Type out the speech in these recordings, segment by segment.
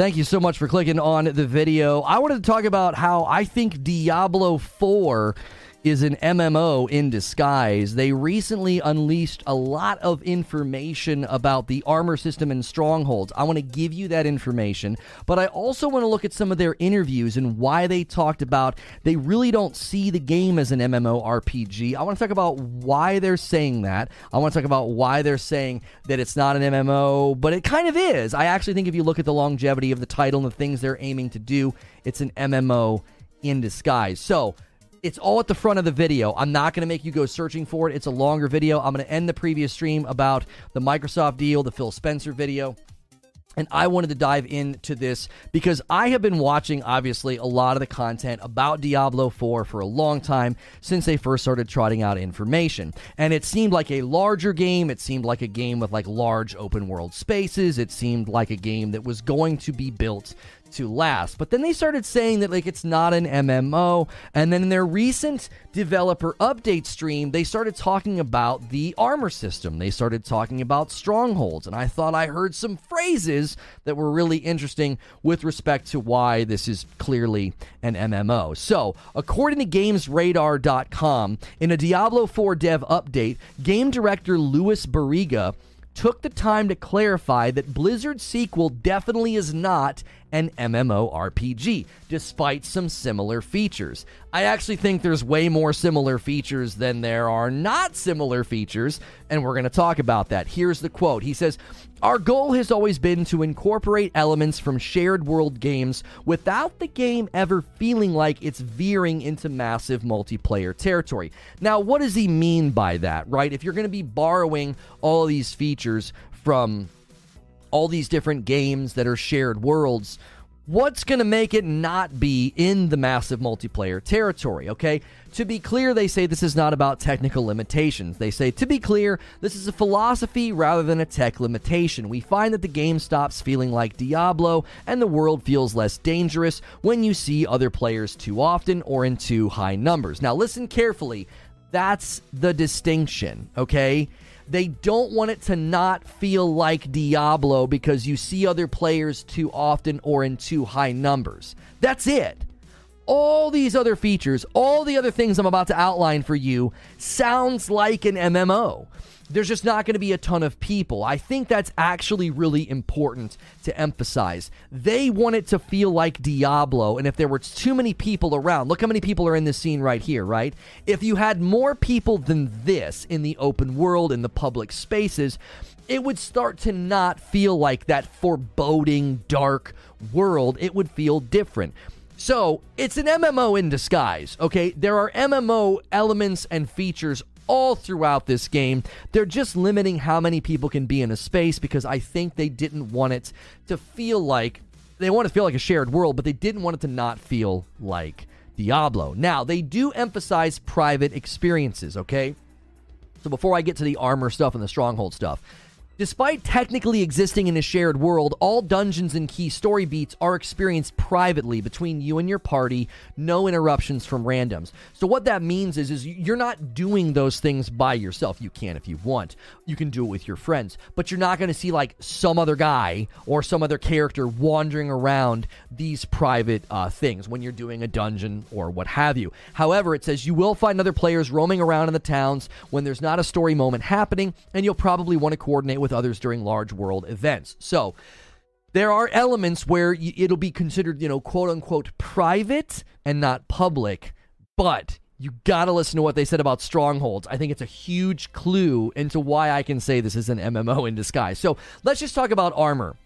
Thank you so much for clicking on the video. I wanted to talk about how I think Diablo 4 is an MMO in disguise. They recently unleashed a lot of information about the armor system and strongholds. I want to give you that information, but I also want to look at some of their interviews and why they talked about they really don't see the game as an MMO RPG. I want to talk about why they're saying that. I want to talk about why they're saying that it's not an MMO, but it kind of is. I actually think if you look at the longevity of the title and the things they're aiming to do, it's an MMO in disguise. So, it's all at the front of the video. I'm not going to make you go searching for it. It's a longer video. I'm going to end the previous stream about the Microsoft deal, the Phil Spencer video. And I wanted to dive into this because I have been watching, obviously, a lot of the content about Diablo 4 for a long time since they first started trotting out information. And it seemed like a larger game. It seemed like a game with like large open world spaces. It seemed like a game that was going to be built to last. But then they started saying that like it's not an MMO, and then in their recent developer update stream, they started talking about the armor system. They started talking about strongholds, and I thought I heard some phrases that were really interesting with respect to why this is clearly an MMO. So, according to gamesradar.com, in a Diablo 4 dev update, game director Luis Barriga took the time to clarify that Blizzard's sequel definitely is not an MMORPG, despite some similar features. I actually think there's way more similar features than there are not similar features, and we're going to talk about that. Here's the quote He says, Our goal has always been to incorporate elements from shared world games without the game ever feeling like it's veering into massive multiplayer territory. Now, what does he mean by that, right? If you're going to be borrowing all these features from all these different games that are shared worlds, what's going to make it not be in the massive multiplayer territory, okay? To be clear, they say this is not about technical limitations. They say, to be clear, this is a philosophy rather than a tech limitation. We find that the game stops feeling like Diablo and the world feels less dangerous when you see other players too often or in too high numbers. Now, listen carefully. That's the distinction, okay? They don't want it to not feel like Diablo because you see other players too often or in too high numbers. That's it. All these other features, all the other things I'm about to outline for you, sounds like an MMO there's just not going to be a ton of people. I think that's actually really important to emphasize. They want it to feel like Diablo, and if there were too many people around, look how many people are in this scene right here, right? If you had more people than this in the open world, in the public spaces, it would start to not feel like that foreboding, dark world. It would feel different. So, it's an MMO in disguise, okay? There are MMO elements and features all throughout this game. They're just limiting how many people can be in a space because I think they didn't want it to feel like they want to feel like a shared world, but they didn't want it to not feel like Diablo. Now, they do emphasize private experiences, okay? So before I get to the armor stuff and the stronghold stuff, Despite technically existing in a shared world, all dungeons and key story beats are experienced privately between you and your party, no interruptions from randoms. So what that means is is you're not doing those things by yourself. You can if you want. You can do it with your friends, but you're not going to see like some other guy or some other character wandering around these private uh, things when you're doing a dungeon or what have you. However, it says you will find other players roaming around in the towns when there's not a story moment happening, and you'll probably want to coordinate with with others during large world events. So there are elements where it'll be considered, you know, quote unquote private and not public, but you gotta listen to what they said about strongholds. I think it's a huge clue into why I can say this is an MMO in disguise. So let's just talk about armor.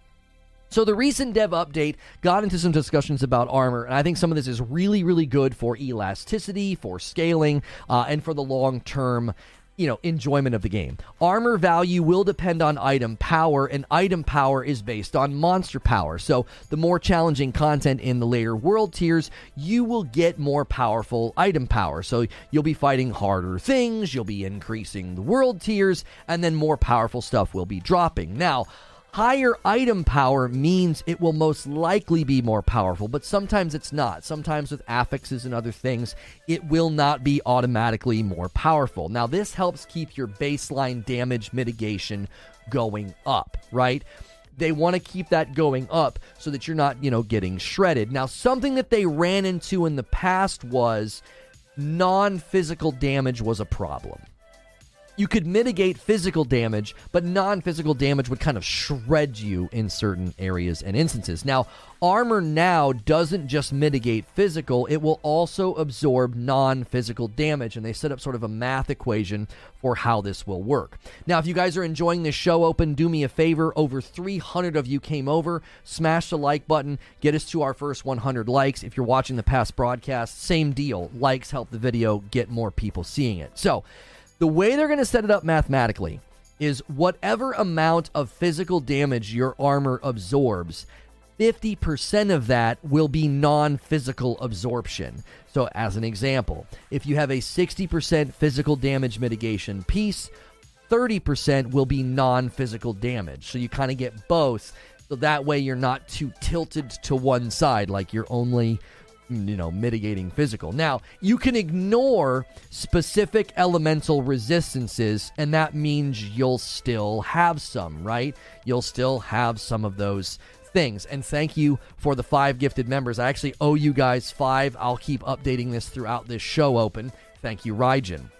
So the recent dev update got into some discussions about armor, and I think some of this is really, really good for elasticity, for scaling, uh, and for the long term you know, enjoyment of the game. Armor value will depend on item power, and item power is based on monster power. So, the more challenging content in the later world tiers, you will get more powerful item power. So, you'll be fighting harder things, you'll be increasing the world tiers, and then more powerful stuff will be dropping. Now, Higher item power means it will most likely be more powerful, but sometimes it's not. Sometimes with affixes and other things, it will not be automatically more powerful. Now, this helps keep your baseline damage mitigation going up, right? They want to keep that going up so that you're not, you know, getting shredded. Now, something that they ran into in the past was non physical damage was a problem you could mitigate physical damage, but non physical damage would kind of shred you in certain areas and instances. Now, armor now doesn't just mitigate physical, it will also absorb non physical damage, and they set up sort of a math equation for how this will work. Now, if you guys are enjoying this show open, do me a favor. Over 300 of you came over, smash the like button, get us to our first 100 likes. If you're watching the past broadcast, same deal. Likes help the video get more people seeing it. So, the way they're going to set it up mathematically is whatever amount of physical damage your armor absorbs, 50% of that will be non physical absorption. So, as an example, if you have a 60% physical damage mitigation piece, 30% will be non physical damage. So, you kind of get both. So that way you're not too tilted to one side, like you're only Mm, you know, mitigating physical. Now, you can ignore specific elemental resistances, and that means you'll still have some, right? You'll still have some of those things. And thank you for the five gifted members. I actually owe you guys five. I'll keep updating this throughout this show open. Thank you, Raijin.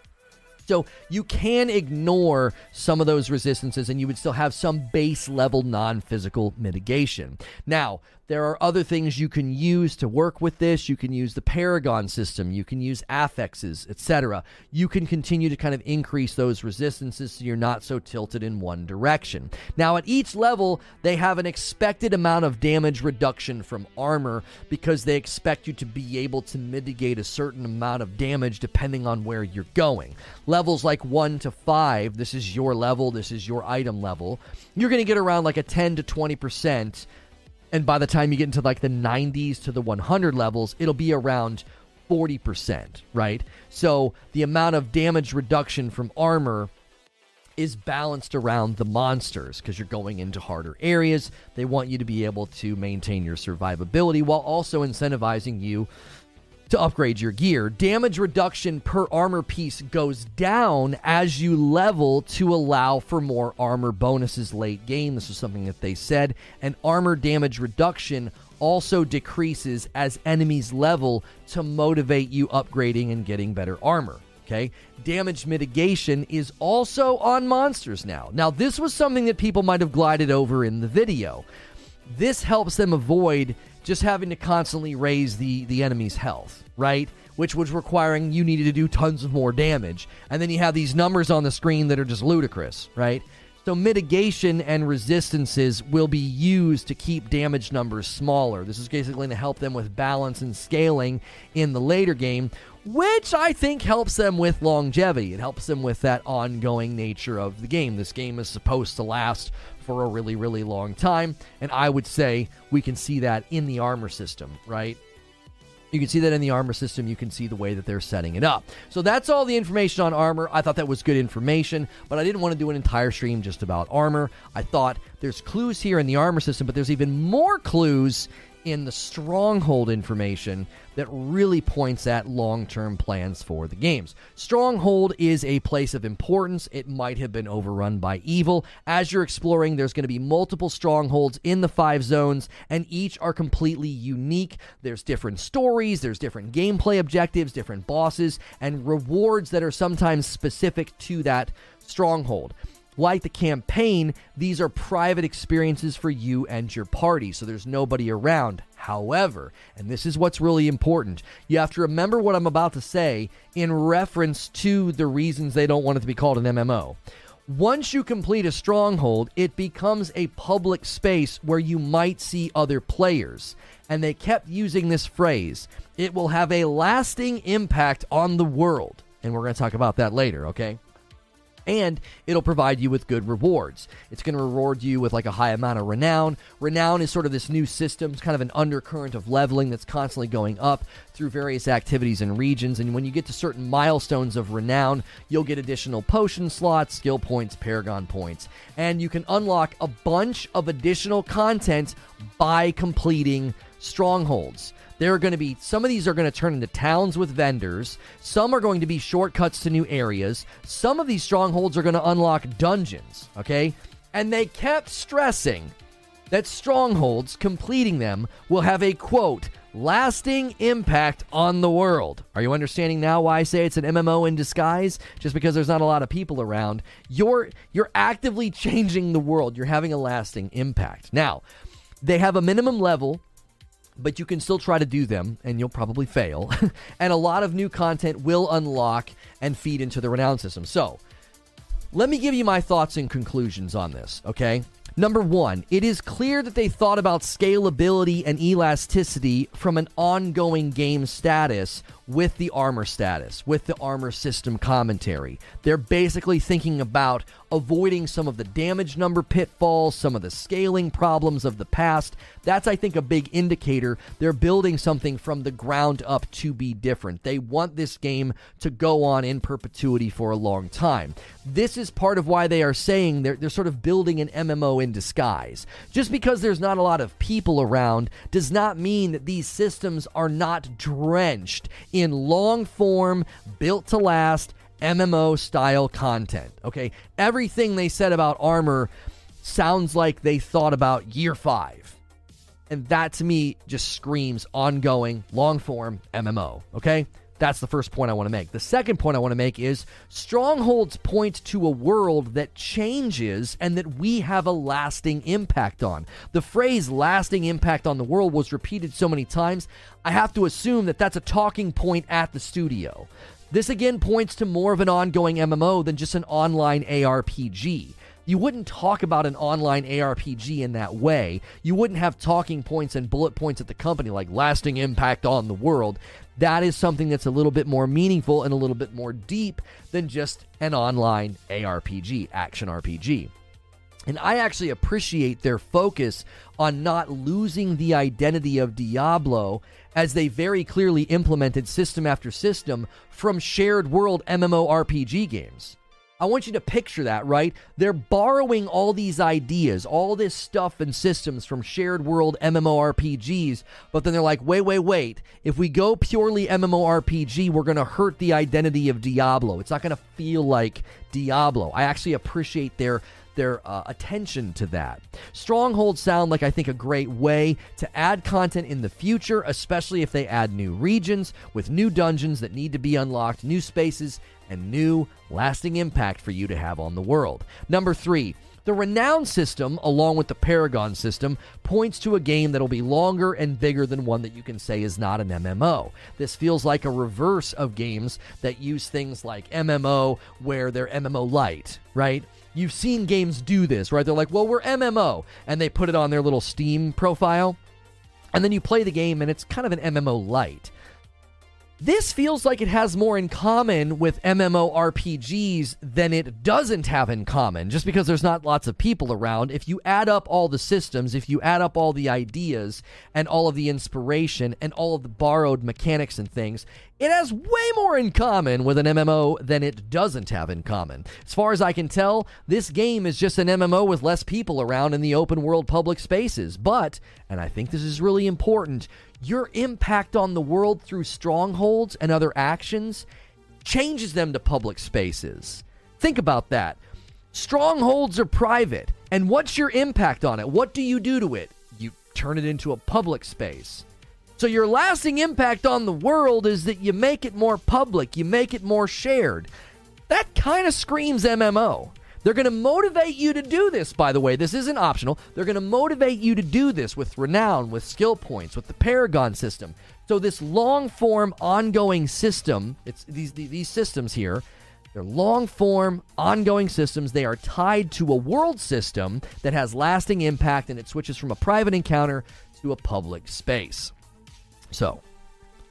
So you can ignore some of those resistances and you would still have some base level non physical mitigation. Now, there are other things you can use to work with this. You can use the Paragon system, you can use affixes, etc. You can continue to kind of increase those resistances so you're not so tilted in one direction. Now, at each level, they have an expected amount of damage reduction from armor because they expect you to be able to mitigate a certain amount of damage depending on where you're going. Levels like 1 to 5, this is your level, this is your item level, you're going to get around like a 10 to 20% and by the time you get into like the 90s to the 100 levels, it'll be around 40%, right? So the amount of damage reduction from armor is balanced around the monsters because you're going into harder areas. They want you to be able to maintain your survivability while also incentivizing you to upgrade your gear. Damage reduction per armor piece goes down as you level to allow for more armor bonuses late game. This is something that they said. And armor damage reduction also decreases as enemies level to motivate you upgrading and getting better armor. Okay. Damage mitigation is also on monsters now. Now, this was something that people might have glided over in the video. This helps them avoid just having to constantly raise the the enemy's health, right? Which was requiring you needed to do tons of more damage. And then you have these numbers on the screen that are just ludicrous, right? So mitigation and resistances will be used to keep damage numbers smaller. This is basically going to help them with balance and scaling in the later game, which I think helps them with longevity. It helps them with that ongoing nature of the game. This game is supposed to last for a really, really long time. And I would say we can see that in the armor system, right? You can see that in the armor system. You can see the way that they're setting it up. So that's all the information on armor. I thought that was good information, but I didn't want to do an entire stream just about armor. I thought there's clues here in the armor system, but there's even more clues in the stronghold information that really points at long term plans for the games. Stronghold is a place of importance. It might have been overrun by evil. As you're exploring, there's going to be multiple strongholds in the five zones, and each are completely unique. There's different stories, there's different gameplay objectives, different bosses, and rewards that are sometimes specific to that stronghold. Like the campaign, these are private experiences for you and your party, so there's nobody around. However, and this is what's really important, you have to remember what I'm about to say in reference to the reasons they don't want it to be called an MMO. Once you complete a stronghold, it becomes a public space where you might see other players. And they kept using this phrase it will have a lasting impact on the world. And we're going to talk about that later, okay? And it'll provide you with good rewards. It's going to reward you with like a high amount of renown. Renown is sort of this new system, it's kind of an undercurrent of leveling that's constantly going up through various activities and regions. And when you get to certain milestones of renown, you'll get additional potion slots, skill points, paragon points, and you can unlock a bunch of additional content by completing strongholds. There are going to be some of these are going to turn into towns with vendors. Some are going to be shortcuts to new areas. Some of these strongholds are going to unlock dungeons, okay? And they kept stressing that strongholds, completing them, will have a quote, lasting impact on the world. Are you understanding now why I say it's an MMO in disguise? Just because there's not a lot of people around. You're you're actively changing the world. You're having a lasting impact. Now, they have a minimum level but you can still try to do them and you'll probably fail. and a lot of new content will unlock and feed into the renown system. So, let me give you my thoughts and conclusions on this, okay? Number one, it is clear that they thought about scalability and elasticity from an ongoing game status with the armor status, with the armor system commentary. They're basically thinking about avoiding some of the damage number pitfalls, some of the scaling problems of the past. That's, I think, a big indicator. They're building something from the ground up to be different. They want this game to go on in perpetuity for a long time. This is part of why they are saying they're, they're sort of building an MMO in disguise. Just because there's not a lot of people around does not mean that these systems are not drenched in long form, built to last MMO style content. Okay, everything they said about armor sounds like they thought about year five. And that to me just screams ongoing, long form MMO. Okay, that's the first point I want to make. The second point I want to make is strongholds point to a world that changes and that we have a lasting impact on. The phrase lasting impact on the world was repeated so many times, I have to assume that that's a talking point at the studio. This again points to more of an ongoing MMO than just an online ARPG you wouldn't talk about an online ARPG in that way. You wouldn't have talking points and bullet points at the company like lasting impact on the world. That is something that's a little bit more meaningful and a little bit more deep than just an online ARPG, action RPG. And I actually appreciate their focus on not losing the identity of Diablo as they very clearly implemented system after system from shared world MMORPG games. I want you to picture that, right? They're borrowing all these ideas, all this stuff and systems from shared world MMORPGs, but then they're like, wait, wait, wait. If we go purely MMORPG, we're going to hurt the identity of Diablo. It's not going to feel like Diablo. I actually appreciate their their uh, attention to that. Strongholds sound like I think a great way to add content in the future, especially if they add new regions with new dungeons that need to be unlocked, new spaces, and new lasting impact for you to have on the world. Number three, the Renown system, along with the Paragon system, points to a game that'll be longer and bigger than one that you can say is not an MMO. This feels like a reverse of games that use things like MMO, where they're MMO light, right? You've seen games do this, right? They're like, well, we're MMO, and they put it on their little Steam profile. And then you play the game, and it's kind of an MMO light. This feels like it has more in common with MMORPGs than it doesn't have in common, just because there's not lots of people around. If you add up all the systems, if you add up all the ideas and all of the inspiration and all of the borrowed mechanics and things, it has way more in common with an MMO than it doesn't have in common. As far as I can tell, this game is just an MMO with less people around in the open world public spaces. But, and I think this is really important, your impact on the world through strongholds and other actions changes them to public spaces. Think about that. Strongholds are private. And what's your impact on it? What do you do to it? You turn it into a public space. So, your lasting impact on the world is that you make it more public, you make it more shared. That kind of screams MMO. They're going to motivate you to do this, by the way. This isn't optional. They're going to motivate you to do this with renown, with skill points, with the Paragon system. So, this long form, ongoing system, it's these, these systems here, they're long form, ongoing systems. They are tied to a world system that has lasting impact and it switches from a private encounter to a public space. So,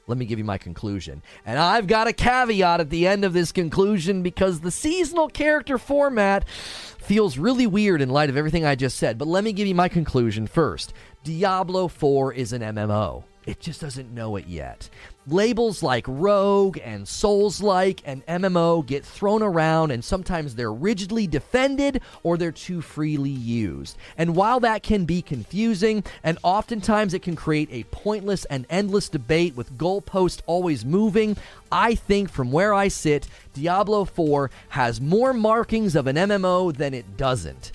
let me give you my conclusion. And I've got a caveat at the end of this conclusion because the seasonal character format feels really weird in light of everything I just said. But let me give you my conclusion first Diablo 4 is an MMO. It just doesn't know it yet. Labels like Rogue and Souls like and MMO get thrown around, and sometimes they're rigidly defended or they're too freely used. And while that can be confusing, and oftentimes it can create a pointless and endless debate with goalposts always moving, I think from where I sit, Diablo 4 has more markings of an MMO than it doesn't.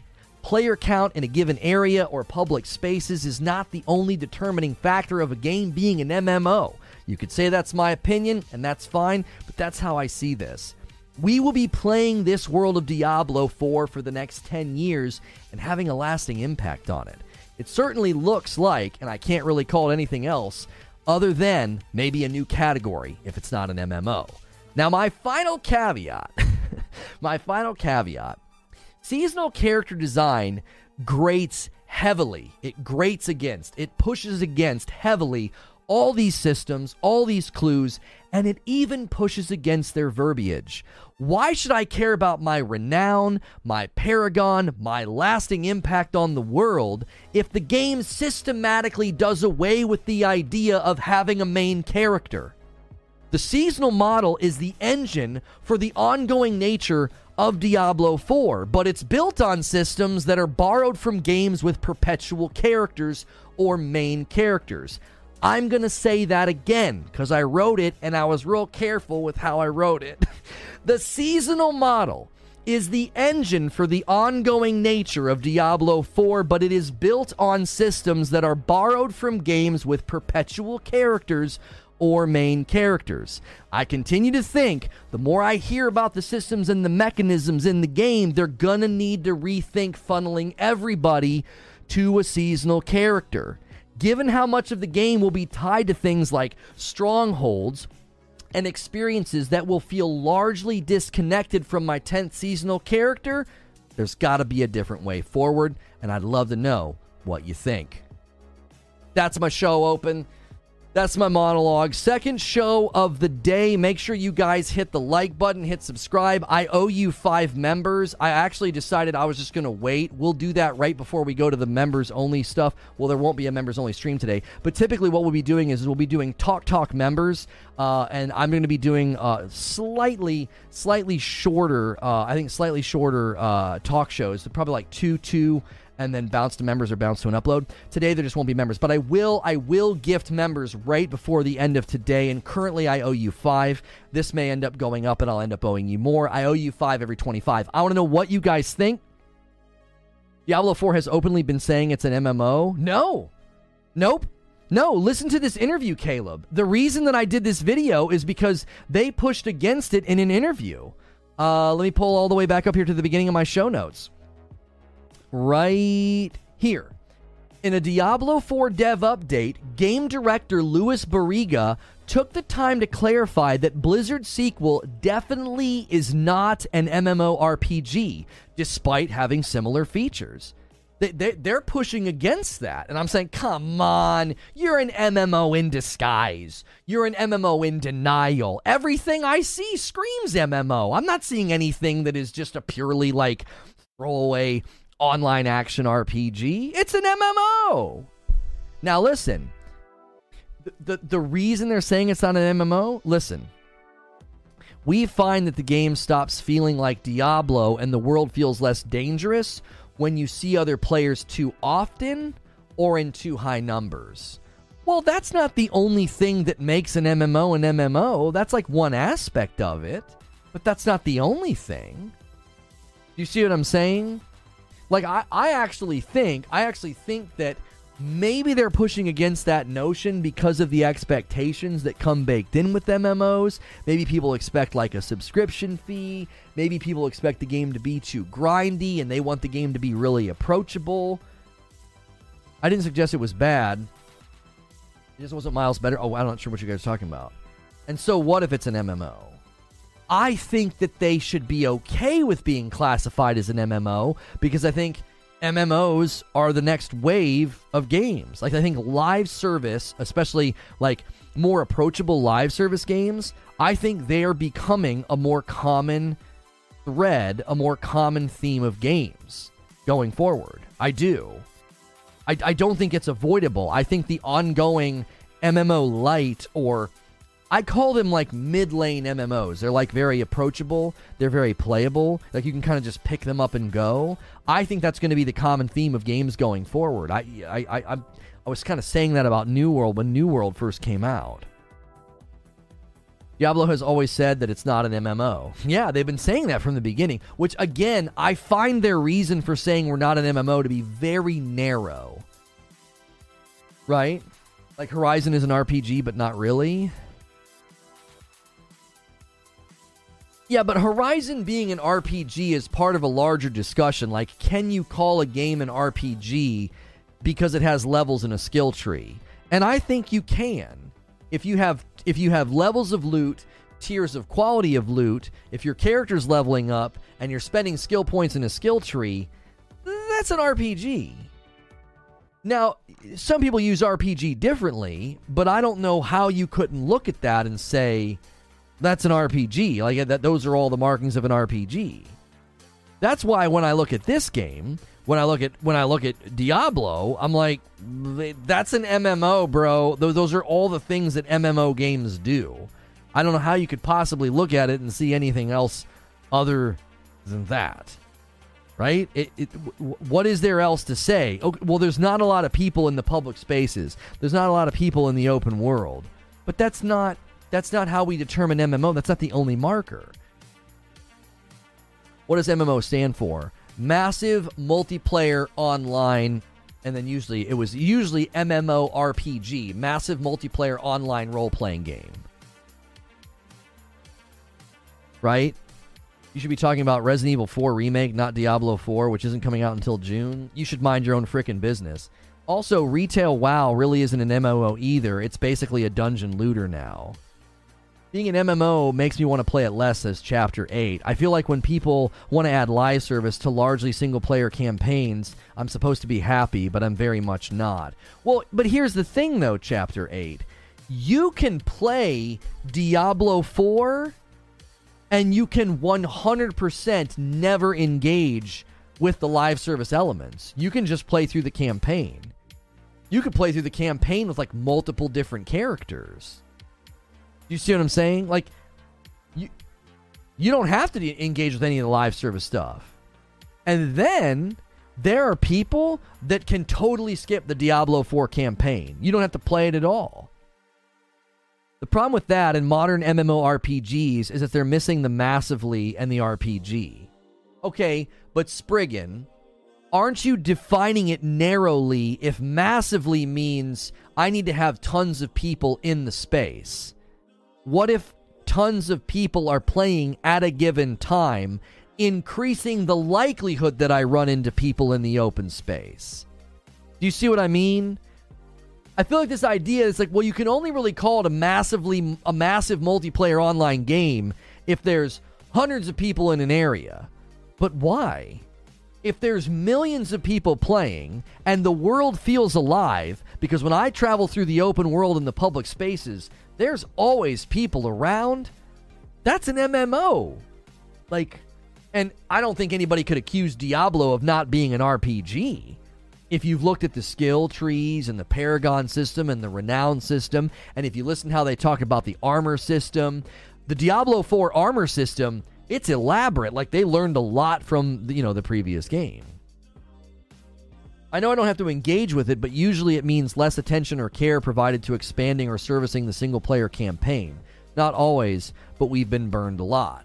Player count in a given area or public spaces is not the only determining factor of a game being an MMO. You could say that's my opinion, and that's fine, but that's how I see this. We will be playing this world of Diablo 4 for the next 10 years and having a lasting impact on it. It certainly looks like, and I can't really call it anything else, other than maybe a new category if it's not an MMO. Now, my final caveat, my final caveat seasonal character design grates heavily. It grates against, it pushes against heavily all these systems, all these clues, and it even pushes against their verbiage. Why should I care about my renown, my paragon, my lasting impact on the world if the game systematically does away with the idea of having a main character? The seasonal model is the engine for the ongoing nature of Diablo 4, but it's built on systems that are borrowed from games with perpetual characters or main characters. I'm going to say that again because I wrote it and I was real careful with how I wrote it. the seasonal model is the engine for the ongoing nature of Diablo 4, but it is built on systems that are borrowed from games with perpetual characters or main characters. I continue to think the more I hear about the systems and the mechanisms in the game, they're gonna need to rethink funneling everybody to a seasonal character given how much of the game will be tied to things like strongholds and experiences that will feel largely disconnected from my 10th seasonal character, there's got to be a different way forward, and I'd love to know what you think. That's my show open. That's my monologue. Second show of the day. Make sure you guys hit the like button, hit subscribe. I owe you five members. I actually decided I was just going to wait. We'll do that right before we go to the members only stuff. Well, there won't be a members only stream today, but typically what we'll be doing is we'll be doing Talk Talk members, uh, and I'm going to be doing uh, slightly, slightly shorter, uh, I think slightly shorter uh, talk shows, probably like two, two and then bounce to members or bounce to an upload. Today there just won't be members, but I will I will gift members right before the end of today. And currently I owe you five. This may end up going up, and I'll end up owing you more. I owe you five every twenty five. I want to know what you guys think. Diablo 4 has openly been saying it's an MMO. No. Nope. No, listen to this interview, Caleb. The reason that I did this video is because they pushed against it in an interview. Uh, let me pull all the way back up here to the beginning of my show notes right here. In a Diablo 4 dev update, game director Luis Barriga took the time to clarify that Blizzard's sequel definitely is not an MMORPG, despite having similar features. They, they, they're pushing against that. And I'm saying, come on, you're an MMO in disguise. You're an MMO in denial. Everything I see screams MMO. I'm not seeing anything that is just a purely like throwaway online action RPG. It's an MMO. Now listen. The, the, the reason they're saying it's not an MMO, listen. We find that the game stops feeling like Diablo and the world feels less dangerous when you see other players too often or in too high numbers. Well, that's not the only thing that makes an MMO an MMO. That's like one aspect of it, but that's not the only thing. You see what I'm saying? Like I, I actually think I actually think that maybe they're pushing against that notion because of the expectations that come baked in with MMOs. Maybe people expect like a subscription fee. Maybe people expect the game to be too grindy and they want the game to be really approachable. I didn't suggest it was bad. It just wasn't miles better. Oh, I'm not sure what you guys are talking about. And so what if it's an MMO? I think that they should be okay with being classified as an MMO because I think MMOs are the next wave of games. Like I think live service, especially like more approachable live service games, I think they are becoming a more common thread, a more common theme of games going forward. I do. I, I don't think it's avoidable. I think the ongoing MMO light or I call them like mid lane MMOs. They're like very approachable. They're very playable. Like you can kind of just pick them up and go. I think that's going to be the common theme of games going forward. I I I, I, was kind of saying that about New World when New World first came out. Diablo has always said that it's not an MMO. Yeah, they've been saying that from the beginning, which again, I find their reason for saying we're not an MMO to be very narrow. Right? Like Horizon is an RPG, but not really. Yeah, but Horizon being an RPG is part of a larger discussion. Like, can you call a game an RPG because it has levels in a skill tree? And I think you can. If you have if you have levels of loot, tiers of quality of loot, if your character's leveling up and you're spending skill points in a skill tree, that's an RPG. Now, some people use RPG differently, but I don't know how you couldn't look at that and say that's an RPG. Like that those are all the markings of an RPG. That's why when I look at this game, when I look at when I look at Diablo, I'm like that's an MMO, bro. Those those are all the things that MMO games do. I don't know how you could possibly look at it and see anything else other than that. Right? It, it, what is there else to say? Okay, well, there's not a lot of people in the public spaces. There's not a lot of people in the open world. But that's not that's not how we determine MMO. That's not the only marker. What does MMO stand for? Massive multiplayer online and then usually it was usually MMO RPG, massive multiplayer online role-playing game. Right? You should be talking about Resident Evil 4 remake, not Diablo 4, which isn't coming out until June. You should mind your own freaking business. Also, retail WoW really isn't an MMO either. It's basically a dungeon looter now. Being an MMO makes me want to play it less, as Chapter 8. I feel like when people want to add live service to largely single player campaigns, I'm supposed to be happy, but I'm very much not. Well, but here's the thing though, Chapter 8. You can play Diablo 4 and you can 100% never engage with the live service elements. You can just play through the campaign. You could play through the campaign with like multiple different characters. You see what I'm saying? Like you you don't have to engage with any of the live service stuff. And then there are people that can totally skip the Diablo 4 campaign. You don't have to play it at all. The problem with that in modern MMORPGs is that they're missing the massively and the RPG. Okay, but Spriggan, aren't you defining it narrowly if massively means I need to have tons of people in the space? What if tons of people are playing at a given time, increasing the likelihood that I run into people in the open space? Do you see what I mean? I feel like this idea is like, well, you can only really call it a massively a massive multiplayer online game if there's hundreds of people in an area. But why? If there's millions of people playing and the world feels alive, because when I travel through the open world in the public spaces, there's always people around. That's an MMO. Like, and I don't think anybody could accuse Diablo of not being an RPG. If you've looked at the skill trees and the Paragon system and the Renown system, and if you listen how they talk about the armor system, the Diablo 4 armor system, it's elaborate. Like they learned a lot from you know the previous game. I know I don't have to engage with it, but usually it means less attention or care provided to expanding or servicing the single player campaign. Not always, but we've been burned a lot.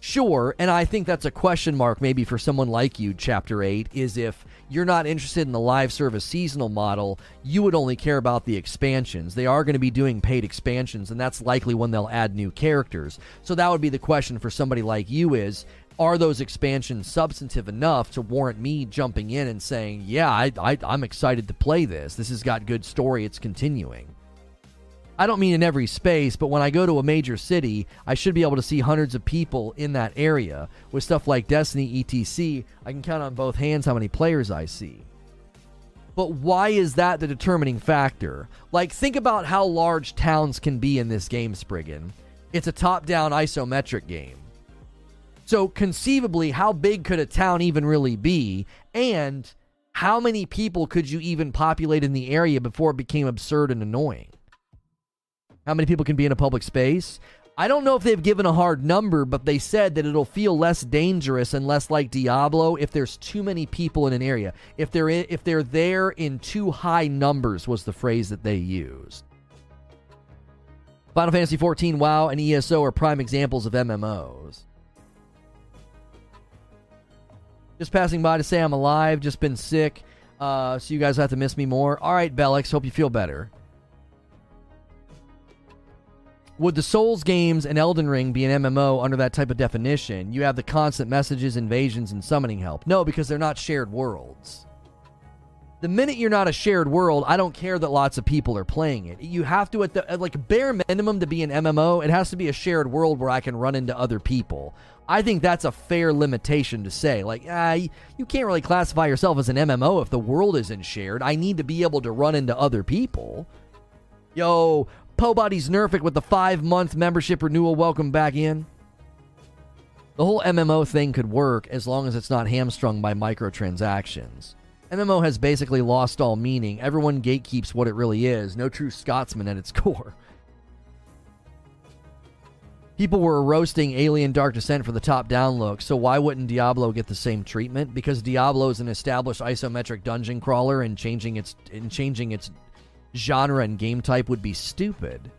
Sure, and I think that's a question mark maybe for someone like you, Chapter 8, is if you're not interested in the live service seasonal model, you would only care about the expansions. They are going to be doing paid expansions, and that's likely when they'll add new characters. So that would be the question for somebody like you is are those expansions substantive enough to warrant me jumping in and saying, yeah, I, I, I'm excited to play this. This has got good story. It's continuing. I don't mean in every space, but when I go to a major city, I should be able to see hundreds of people in that area. With stuff like Destiny ETC, I can count on both hands how many players I see. But why is that the determining factor? Like, think about how large towns can be in this game, Spriggan. It's a top down isometric game. So, conceivably, how big could a town even really be? And how many people could you even populate in the area before it became absurd and annoying? How many people can be in a public space? I don't know if they've given a hard number, but they said that it'll feel less dangerous and less like Diablo if there's too many people in an area. If they're in, if they're there in too high numbers was the phrase that they used. Final Fantasy 14, WoW, and ESO are prime examples of MMOs. Just passing by to say I'm alive, just been sick, uh, so you guys have to miss me more. All right, Bellix, hope you feel better. Would the Souls games and Elden Ring be an MMO under that type of definition? You have the constant messages, invasions, and summoning help. No, because they're not shared worlds. The minute you're not a shared world, I don't care that lots of people are playing it. You have to, at the at like bare minimum, to be an MMO, it has to be a shared world where I can run into other people. I think that's a fair limitation to say. Like, ah, you can't really classify yourself as an MMO if the world isn't shared. I need to be able to run into other people. Yo, Pobody's Nerfic with the five month membership renewal. Welcome back in. The whole MMO thing could work as long as it's not hamstrung by microtransactions. MMO has basically lost all meaning. Everyone gatekeeps what it really is. No true Scotsman at its core. People were roasting Alien Dark Descent for the top down look, so why wouldn't Diablo get the same treatment? Because Diablo is an established isometric dungeon crawler and changing its and changing its genre and game type would be stupid.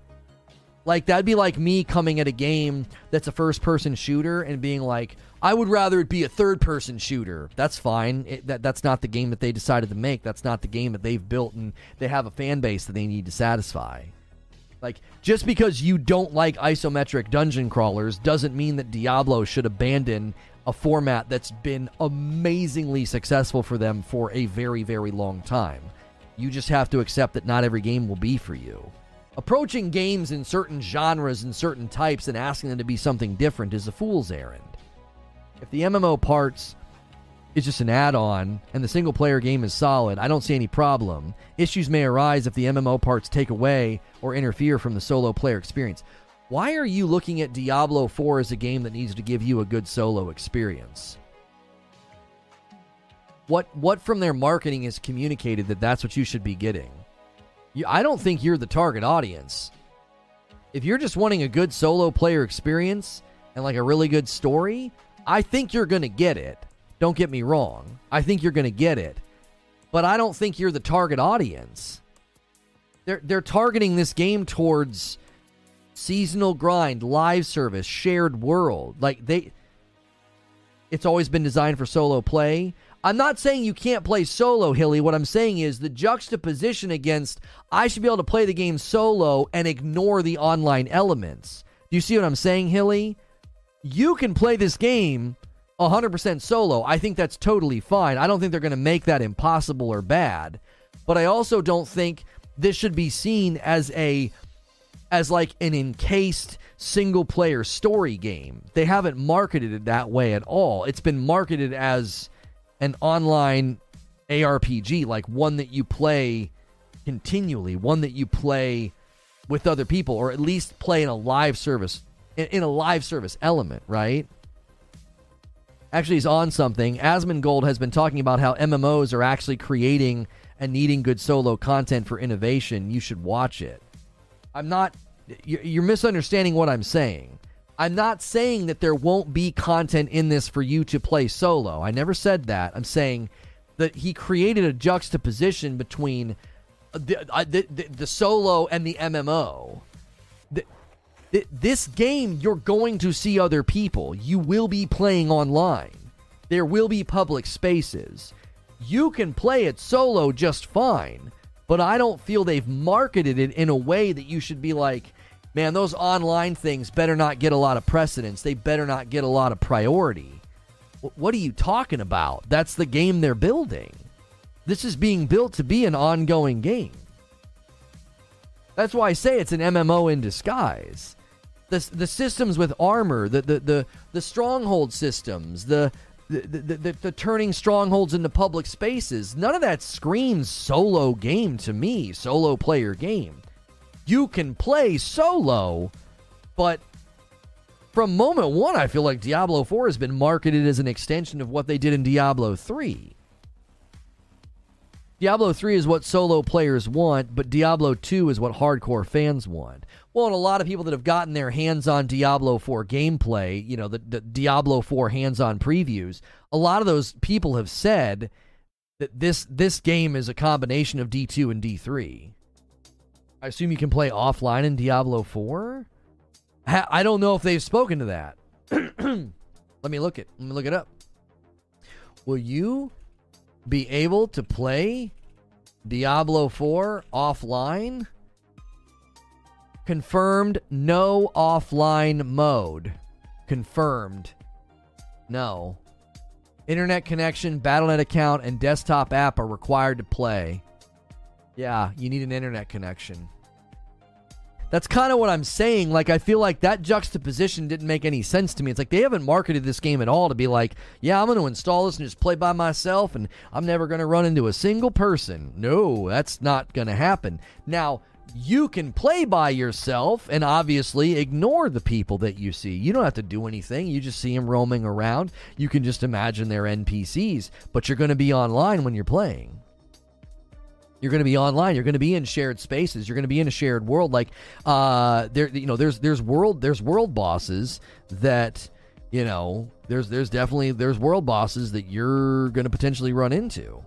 Like that'd be like me coming at a game that's a first person shooter and being like, I would rather it be a third person shooter. That's fine. It, that that's not the game that they decided to make. That's not the game that they've built and they have a fan base that they need to satisfy. Like just because you don't like isometric dungeon crawlers doesn't mean that Diablo should abandon a format that's been amazingly successful for them for a very very long time. You just have to accept that not every game will be for you. Approaching games in certain genres and certain types and asking them to be something different is a fool's errand. If the MMO parts is just an add on and the single player game is solid, I don't see any problem. Issues may arise if the MMO parts take away or interfere from the solo player experience. Why are you looking at Diablo 4 as a game that needs to give you a good solo experience? What what from their marketing is communicated that that's what you should be getting? You, I don't think you're the target audience. If you're just wanting a good solo player experience and like a really good story, I think you're going to get it. Don't get me wrong. I think you're going to get it. But I don't think you're the target audience. They're they're targeting this game towards seasonal grind, live service, shared world. Like they it's always been designed for solo play. I'm not saying you can't play solo, Hilly. What I'm saying is the juxtaposition against I should be able to play the game solo and ignore the online elements. Do you see what I'm saying, Hilly? You can play this game 100% solo. I think that's totally fine. I don't think they're going to make that impossible or bad. But I also don't think this should be seen as a as like an encased single player story game. They haven't marketed it that way at all. It's been marketed as an online ARPG, like one that you play continually, one that you play with other people, or at least play in a live service, in, in a live service element, right? Actually, is on something. Asmongold has been talking about how MMOs are actually creating and needing good solo content for innovation. You should watch it. I'm not. You're misunderstanding what I'm saying. I'm not saying that there won't be content in this for you to play solo. I never said that. I'm saying that he created a juxtaposition between the, uh, the, the, the, solo and the MMO. This game, you're going to see other people. You will be playing online. There will be public spaces. You can play it solo just fine, but I don't feel they've marketed it in a way that you should be like, man, those online things better not get a lot of precedence. They better not get a lot of priority. What are you talking about? That's the game they're building. This is being built to be an ongoing game. That's why I say it's an MMO in disguise. The, the systems with armor, the, the, the, the stronghold systems, the, the, the, the, the, turning strongholds into public spaces, none of that screams solo game to me, solo player game you can play solo, but from moment one, I feel like Diablo 4 has been marketed as an extension of what they did in Diablo 3. Diablo 3 is what solo players want, but Diablo 2 is what hardcore fans want. Well, and a lot of people that have gotten their hands on Diablo 4 gameplay, you know, the, the Diablo 4 hands on previews, a lot of those people have said that this this game is a combination of D2 and D3. I assume you can play offline in Diablo 4? I don't know if they've spoken to that. let me look it. Let me look it up. Will you be able to play Diablo 4 offline? Confirmed no offline mode. Confirmed. No. Internet connection, Battle.net account, and desktop app are required to play. Yeah, you need an internet connection. That's kind of what I'm saying. Like, I feel like that juxtaposition didn't make any sense to me. It's like they haven't marketed this game at all to be like, yeah, I'm going to install this and just play by myself, and I'm never going to run into a single person. No, that's not going to happen. Now, you can play by yourself and obviously ignore the people that you see. You don't have to do anything. You just see them roaming around. You can just imagine they're NPCs, but you're going to be online when you're playing. You're going to be online. You're going to be in shared spaces. You're going to be in a shared world. Like, uh, there, you know, there's there's world there's world bosses that, you know, there's there's definitely there's world bosses that you're going to potentially run into.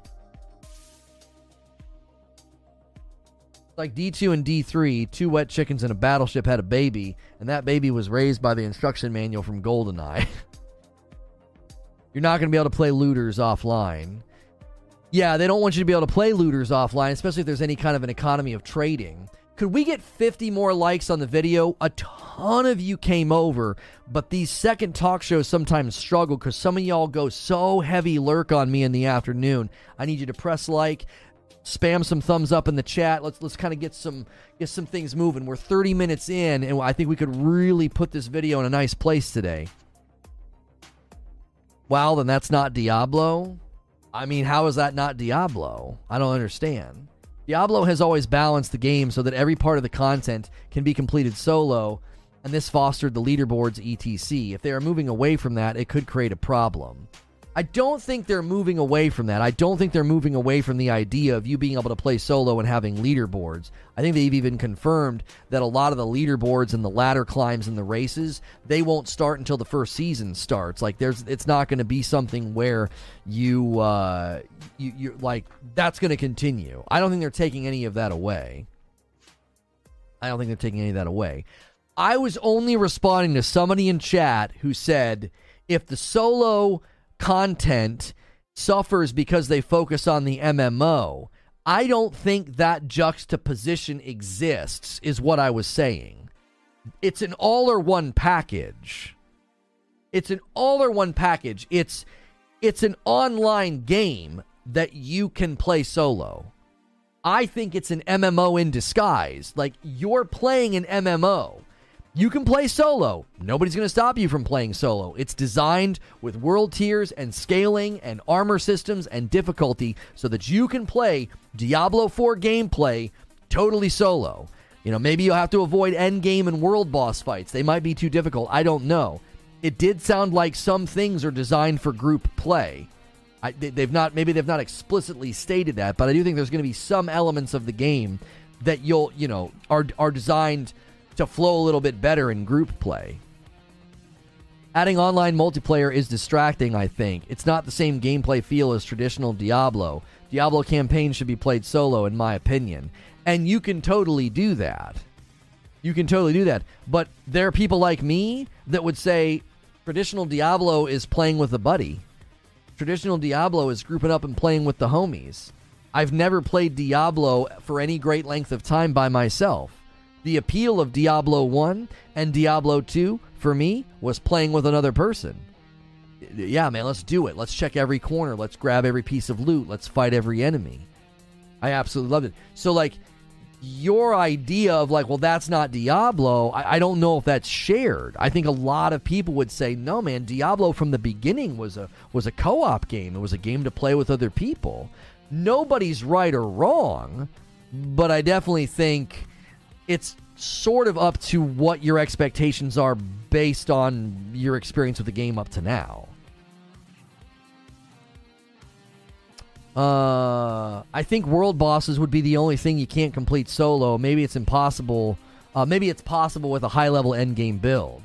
Like D2 and D3, two wet chickens and a battleship had a baby, and that baby was raised by the instruction manual from GoldenEye. You're not going to be able to play looters offline. Yeah, they don't want you to be able to play looters offline, especially if there's any kind of an economy of trading. Could we get 50 more likes on the video? A ton of you came over, but these second talk shows sometimes struggle because some of y'all go so heavy lurk on me in the afternoon. I need you to press like, spam some thumbs up in the chat. Let's let's kind of get some get some things moving. We're 30 minutes in, and I think we could really put this video in a nice place today. Wow, then that's not Diablo. I mean, how is that not Diablo? I don't understand. Diablo has always balanced the game so that every part of the content can be completed solo, and this fostered the leaderboards etc. If they are moving away from that, it could create a problem. I don't think they're moving away from that. I don't think they're moving away from the idea of you being able to play solo and having leaderboards. I think they've even confirmed that a lot of the leaderboards and the ladder climbs and the races, they won't start until the first season starts. Like there's it's not going to be something where you uh you you like that's going to continue. I don't think they're taking any of that away. I don't think they're taking any of that away. I was only responding to somebody in chat who said if the solo content suffers because they focus on the MMO. I don't think that juxtaposition exists, is what I was saying. It's an all or one package. It's an all or one package. It's it's an online game that you can play solo. I think it's an MMO in disguise. Like you're playing an MMO. You can play solo. Nobody's going to stop you from playing solo. It's designed with world tiers and scaling and armor systems and difficulty so that you can play Diablo 4 gameplay totally solo. You know, maybe you'll have to avoid end game and world boss fights. They might be too difficult. I don't know. It did sound like some things are designed for group play. I, they've not maybe they've not explicitly stated that, but I do think there's going to be some elements of the game that you'll you know are are designed to flow a little bit better in group play. Adding online multiplayer is distracting, I think. It's not the same gameplay feel as traditional Diablo. Diablo campaign should be played solo, in my opinion. And you can totally do that. You can totally do that. But there are people like me that would say traditional Diablo is playing with a buddy. Traditional Diablo is grouping up and playing with the homies. I've never played Diablo for any great length of time by myself. The appeal of Diablo 1 and Diablo 2 for me was playing with another person. Yeah, man, let's do it. Let's check every corner. Let's grab every piece of loot. Let's fight every enemy. I absolutely loved it. So, like, your idea of like, well, that's not Diablo, I, I, don't know if that's shared. I think a lot of people would say, no, man, Diablo from the beginning was a was a co-op game. It was a game to play with other people. Nobody's right or wrong, but I definitely think it's sort of up to what your expectations are based on your experience with the game up to now. Uh, I think world bosses would be the only thing you can't complete solo. Maybe it's impossible. Uh, maybe it's possible with a high level end game build.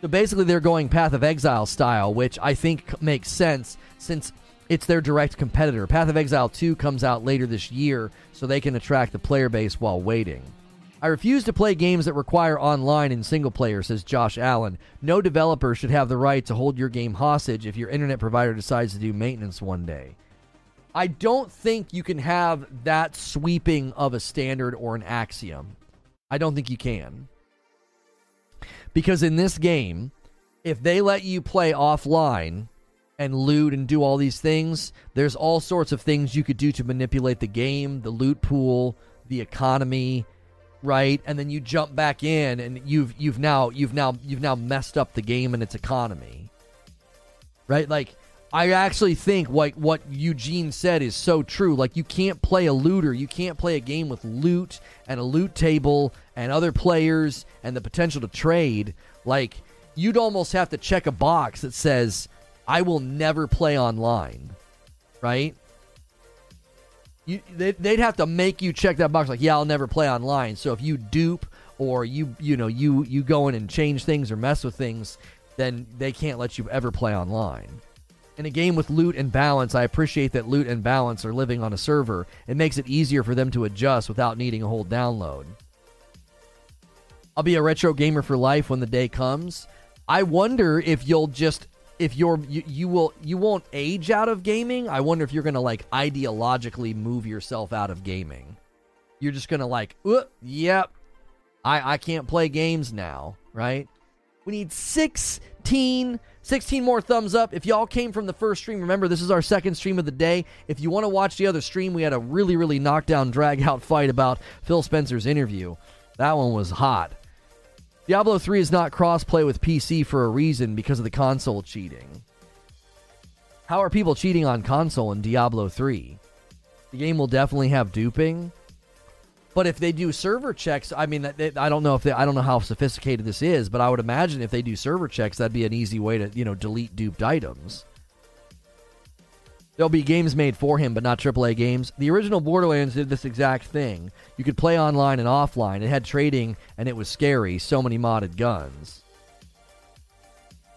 So basically, they're going Path of Exile style, which I think makes sense since it's their direct competitor. Path of Exile 2 comes out later this year, so they can attract the player base while waiting. I refuse to play games that require online and single player, says Josh Allen. No developer should have the right to hold your game hostage if your internet provider decides to do maintenance one day. I don't think you can have that sweeping of a standard or an axiom. I don't think you can. Because in this game, if they let you play offline and loot and do all these things, there's all sorts of things you could do to manipulate the game, the loot pool, the economy, right? And then you jump back in and you've you've now you've now you've now messed up the game and its economy. Right? Like I actually think like what Eugene said is so true. Like you can't play a looter, you can't play a game with loot and a loot table and other players and the potential to trade. Like you'd almost have to check a box that says I will never play online. Right? You, they'd have to make you check that box like yeah i'll never play online so if you dupe or you you know you you go in and change things or mess with things then they can't let you ever play online in a game with loot and balance, I appreciate that loot and balance are living on a server. It makes it easier for them to adjust without needing a whole download. I'll be a retro gamer for life when the day comes. I wonder if you'll just if you're you, you will you won't age out of gaming. I wonder if you're to like ideologically move yourself out of gaming. You're just to like, yep. I I can't play games now, right? We need 16 16 more thumbs up. If y'all came from the first stream, remember this is our second stream of the day. If you want to watch the other stream, we had a really, really knockdown, drag out fight about Phil Spencer's interview. That one was hot. Diablo 3 is not crossplay with PC for a reason because of the console cheating. How are people cheating on console in Diablo 3? The game will definitely have duping. But if they do server checks, I mean, they, I don't know if they, I don't know how sophisticated this is, but I would imagine if they do server checks, that'd be an easy way to you know delete duped items. There'll be games made for him, but not AAA games. The original Borderlands did this exact thing. You could play online and offline. It had trading, and it was scary. So many modded guns.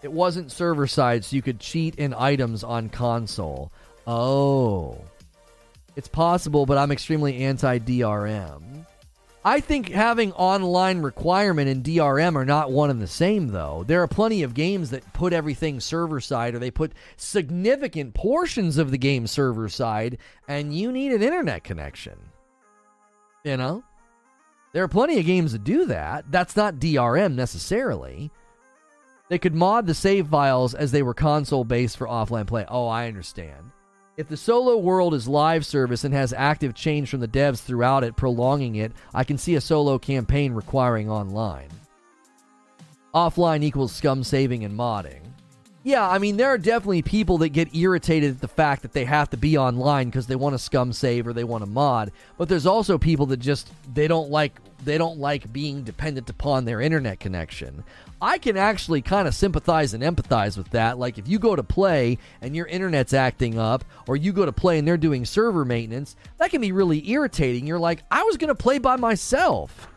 It wasn't server side, so you could cheat in items on console. Oh. It's possible, but I'm extremely anti DRM. I think having online requirement and DRM are not one and the same, though. There are plenty of games that put everything server side, or they put significant portions of the game server side, and you need an internet connection. You know? There are plenty of games that do that. That's not DRM necessarily. They could mod the save files as they were console based for offline play. Oh, I understand. If the solo world is live service and has active change from the devs throughout it, prolonging it, I can see a solo campaign requiring online. Offline equals scum saving and modding. Yeah, I mean, there are definitely people that get irritated at the fact that they have to be online because they want to scum save or they want to mod. But there's also people that just they don't like they don't like being dependent upon their internet connection. I can actually kind of sympathize and empathize with that. Like if you go to play and your internet's acting up, or you go to play and they're doing server maintenance, that can be really irritating. You're like, I was going to play by myself.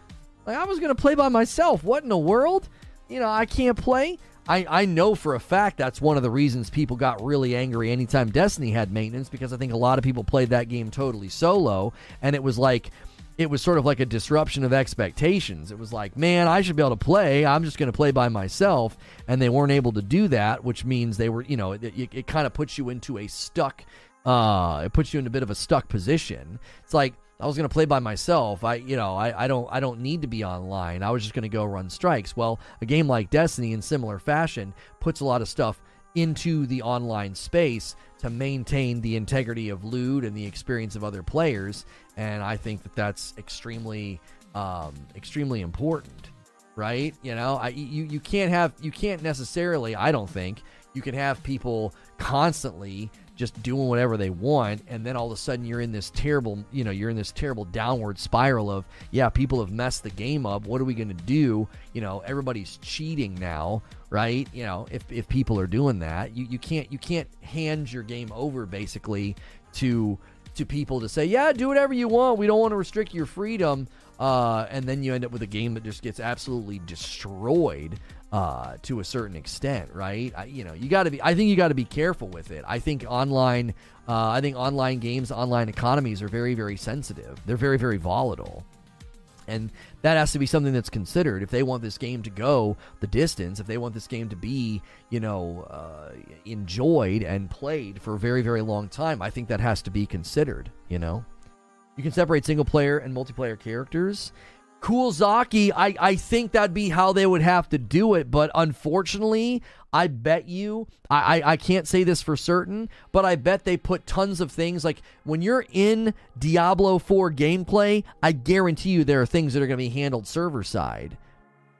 Like I was going to play by myself. What in the world? You know, I can't play. I, I know for a fact that's one of the reasons people got really angry anytime Destiny had maintenance because I think a lot of people played that game totally solo and it was like it was sort of like a disruption of expectations. It was like, man, I should be able to play. I'm just going to play by myself. And they weren't able to do that, which means they were, you know, it, it, it kind of puts you into a stuck, uh, it puts you in a bit of a stuck position. It's like, I was going to play by myself. I, you know, I, I don't, I don't need to be online. I was just going to go run strikes. Well, a game like Destiny, in similar fashion, puts a lot of stuff into the online space to maintain the integrity of loot and the experience of other players and I think that that's extremely, um, extremely important, right? You know, I you you can't have you can't necessarily. I don't think you can have people constantly just doing whatever they want and then all of a sudden you're in this terrible you know you're in this terrible downward spiral of yeah people have messed the game up what are we going to do you know everybody's cheating now right you know if, if people are doing that you, you can't you can't hand your game over basically to to people to say, yeah, do whatever you want. We don't want to restrict your freedom. Uh, and then you end up with a game that just gets absolutely destroyed uh, to a certain extent, right? I, you know, you got to be. I think you got to be careful with it. I think online, uh, I think online games, online economies are very, very sensitive. They're very, very volatile. And that has to be something that's considered if they want this game to go the distance, if they want this game to be, you know, uh, enjoyed and played for a very, very long time. I think that has to be considered, you know? You can separate single player and multiplayer characters. Coolzaki, I, I think that'd be how they would have to do it, but unfortunately, I bet you, I, I, I can't say this for certain, but I bet they put tons of things like when you're in Diablo 4 gameplay, I guarantee you there are things that are going to be handled server side.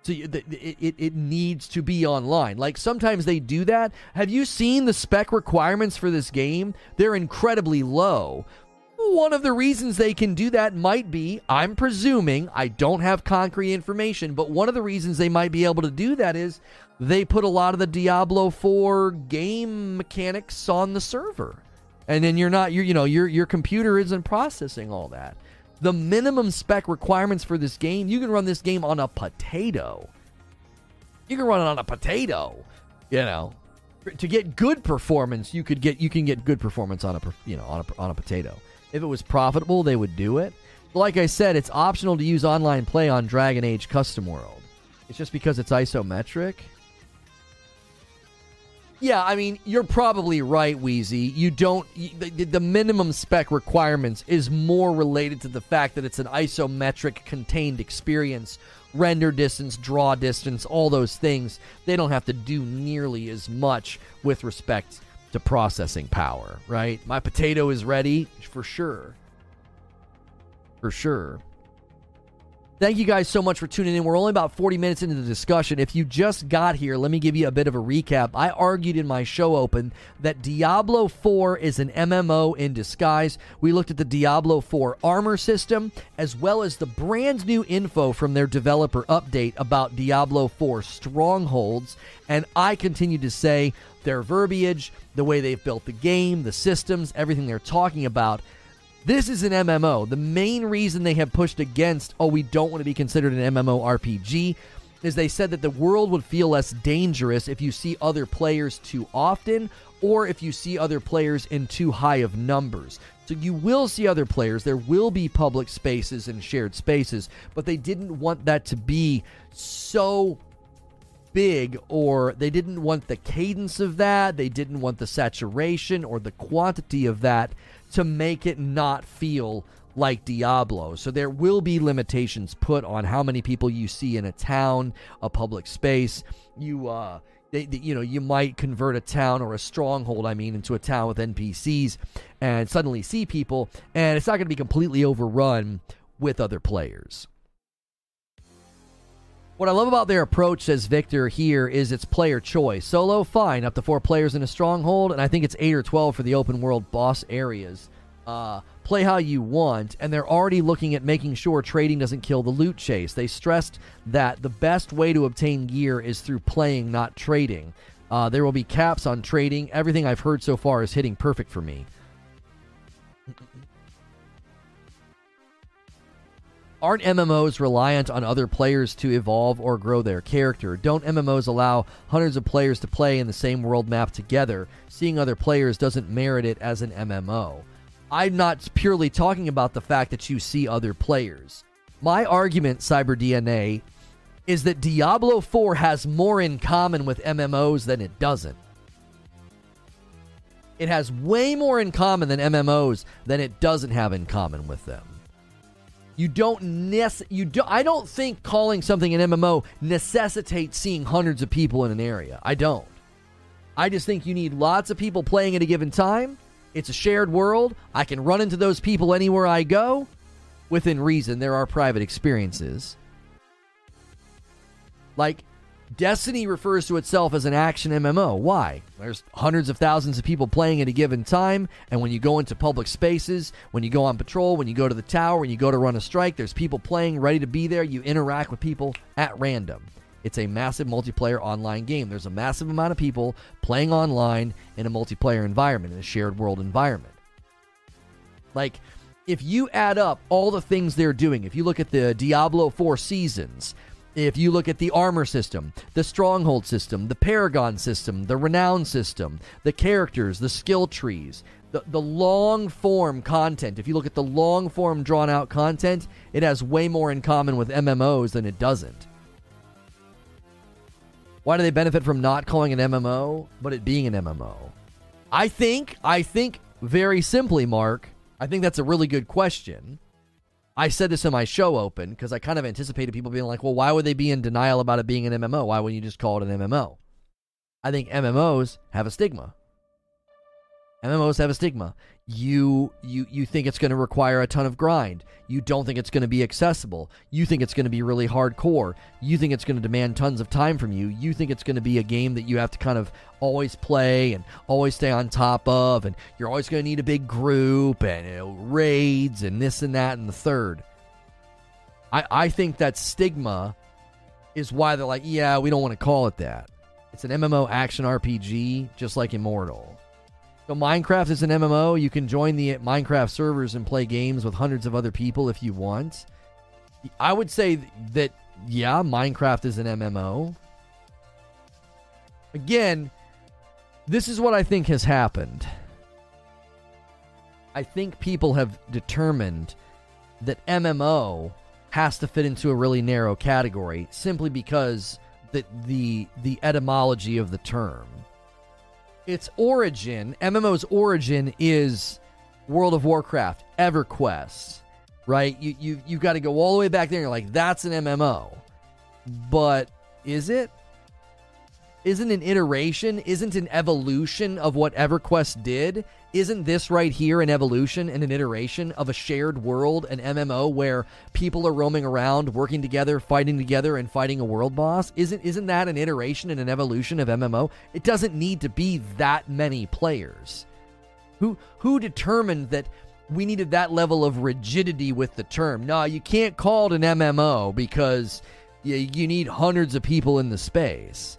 So it, it, it needs to be online. Like sometimes they do that. Have you seen the spec requirements for this game? They're incredibly low. One of the reasons they can do that might be, I'm presuming, I don't have concrete information, but one of the reasons they might be able to do that is they put a lot of the Diablo 4 game mechanics on the server. And then you're not, you're, you know, your, your computer isn't processing all that. The minimum spec requirements for this game, you can run this game on a potato. You can run it on a potato, you know. To get good performance, you could get you can get good performance on a you know on a on a potato. If it was profitable, they would do it. Like I said, it's optional to use online play on Dragon Age Custom World. It's just because it's isometric. Yeah, I mean, you're probably right, Wheezy. You don't. The, the, minimum spec requirements is more related to the fact that it's an isometric contained experience. Render distance, draw distance, all those things. They don't have to do nearly as much with respect to processing power, right? My potato is ready for sure. For sure. Thank you guys so much for tuning in. We're only about 40 minutes into the discussion. If you just got here, let me give you a bit of a recap. I argued in my show open that Diablo 4 is an MMO in disguise. We looked at the Diablo 4 armor system as well as the brand new info from their developer update about Diablo 4 strongholds. And I continue to say their verbiage, the way they've built the game, the systems, everything they're talking about this is an MMO. The main reason they have pushed against, oh, we don't want to be considered an MMO RPG, is they said that the world would feel less dangerous if you see other players too often or if you see other players in too high of numbers. So you will see other players, there will be public spaces and shared spaces, but they didn't want that to be so big or they didn't want the cadence of that, they didn't want the saturation or the quantity of that to make it not feel like Diablo. So there will be limitations put on how many people you see in a town, a public space. You uh they, they, you know, you might convert a town or a stronghold, I mean, into a town with NPCs and suddenly see people, and it's not going to be completely overrun with other players. What I love about their approach, says Victor here, is it's player choice. Solo, fine, up to four players in a stronghold, and I think it's eight or 12 for the open world boss areas. Uh, play how you want, and they're already looking at making sure trading doesn't kill the loot chase. They stressed that the best way to obtain gear is through playing, not trading. Uh, there will be caps on trading. Everything I've heard so far is hitting perfect for me. Aren't MMOs reliant on other players to evolve or grow their character? Don't MMOs allow hundreds of players to play in the same world map together? Seeing other players doesn't merit it as an MMO. I'm not purely talking about the fact that you see other players. My argument, CyberDNA, is that Diablo 4 has more in common with MMOs than it doesn't. It has way more in common than MMOs than it doesn't have in common with them. You don't nec- you do I don't think calling something an MMO necessitates seeing hundreds of people in an area. I don't. I just think you need lots of people playing at a given time. It's a shared world. I can run into those people anywhere I go. Within reason, there are private experiences. Like Destiny refers to itself as an action MMO. Why? There's hundreds of thousands of people playing at a given time, and when you go into public spaces, when you go on patrol, when you go to the tower, when you go to run a strike, there's people playing ready to be there. You interact with people at random. It's a massive multiplayer online game. There's a massive amount of people playing online in a multiplayer environment, in a shared world environment. Like, if you add up all the things they're doing, if you look at the Diablo 4 seasons, if you look at the armor system, the stronghold system, the paragon system, the renown system, the characters, the skill trees, the, the long form content, if you look at the long form drawn out content, it has way more in common with MMOs than it doesn't. Why do they benefit from not calling an MMO, but it being an MMO? I think, I think very simply, Mark, I think that's a really good question. I said this in my show open because I kind of anticipated people being like, well, why would they be in denial about it being an MMO? Why wouldn't you just call it an MMO? I think MMOs have a stigma. MMOs have a stigma. You you you think it's going to require a ton of grind. You don't think it's going to be accessible. You think it's going to be really hardcore. You think it's going to demand tons of time from you. You think it's going to be a game that you have to kind of always play and always stay on top of and you're always going to need a big group and you know, raids and this and that and the third. I I think that stigma is why they're like, yeah, we don't want to call it that. It's an MMO action RPG just like Immortal. So Minecraft is an MMO. You can join the Minecraft servers and play games with hundreds of other people if you want. I would say that yeah, Minecraft is an MMO. Again, this is what I think has happened. I think people have determined that MMO has to fit into a really narrow category simply because that the the etymology of the term its origin, MMO's origin is World of Warcraft, EverQuest, right? You you you've got to go all the way back there. you're like, that's an MMO, but is it? Isn't an iteration? Isn't an evolution of what EverQuest did? Isn't this right here an evolution and an iteration of a shared world, an MMO where people are roaming around, working together, fighting together, and fighting a world boss? Isn't isn't that an iteration and an evolution of MMO? It doesn't need to be that many players. Who who determined that we needed that level of rigidity with the term? No, you can't call it an MMO because you, you need hundreds of people in the space.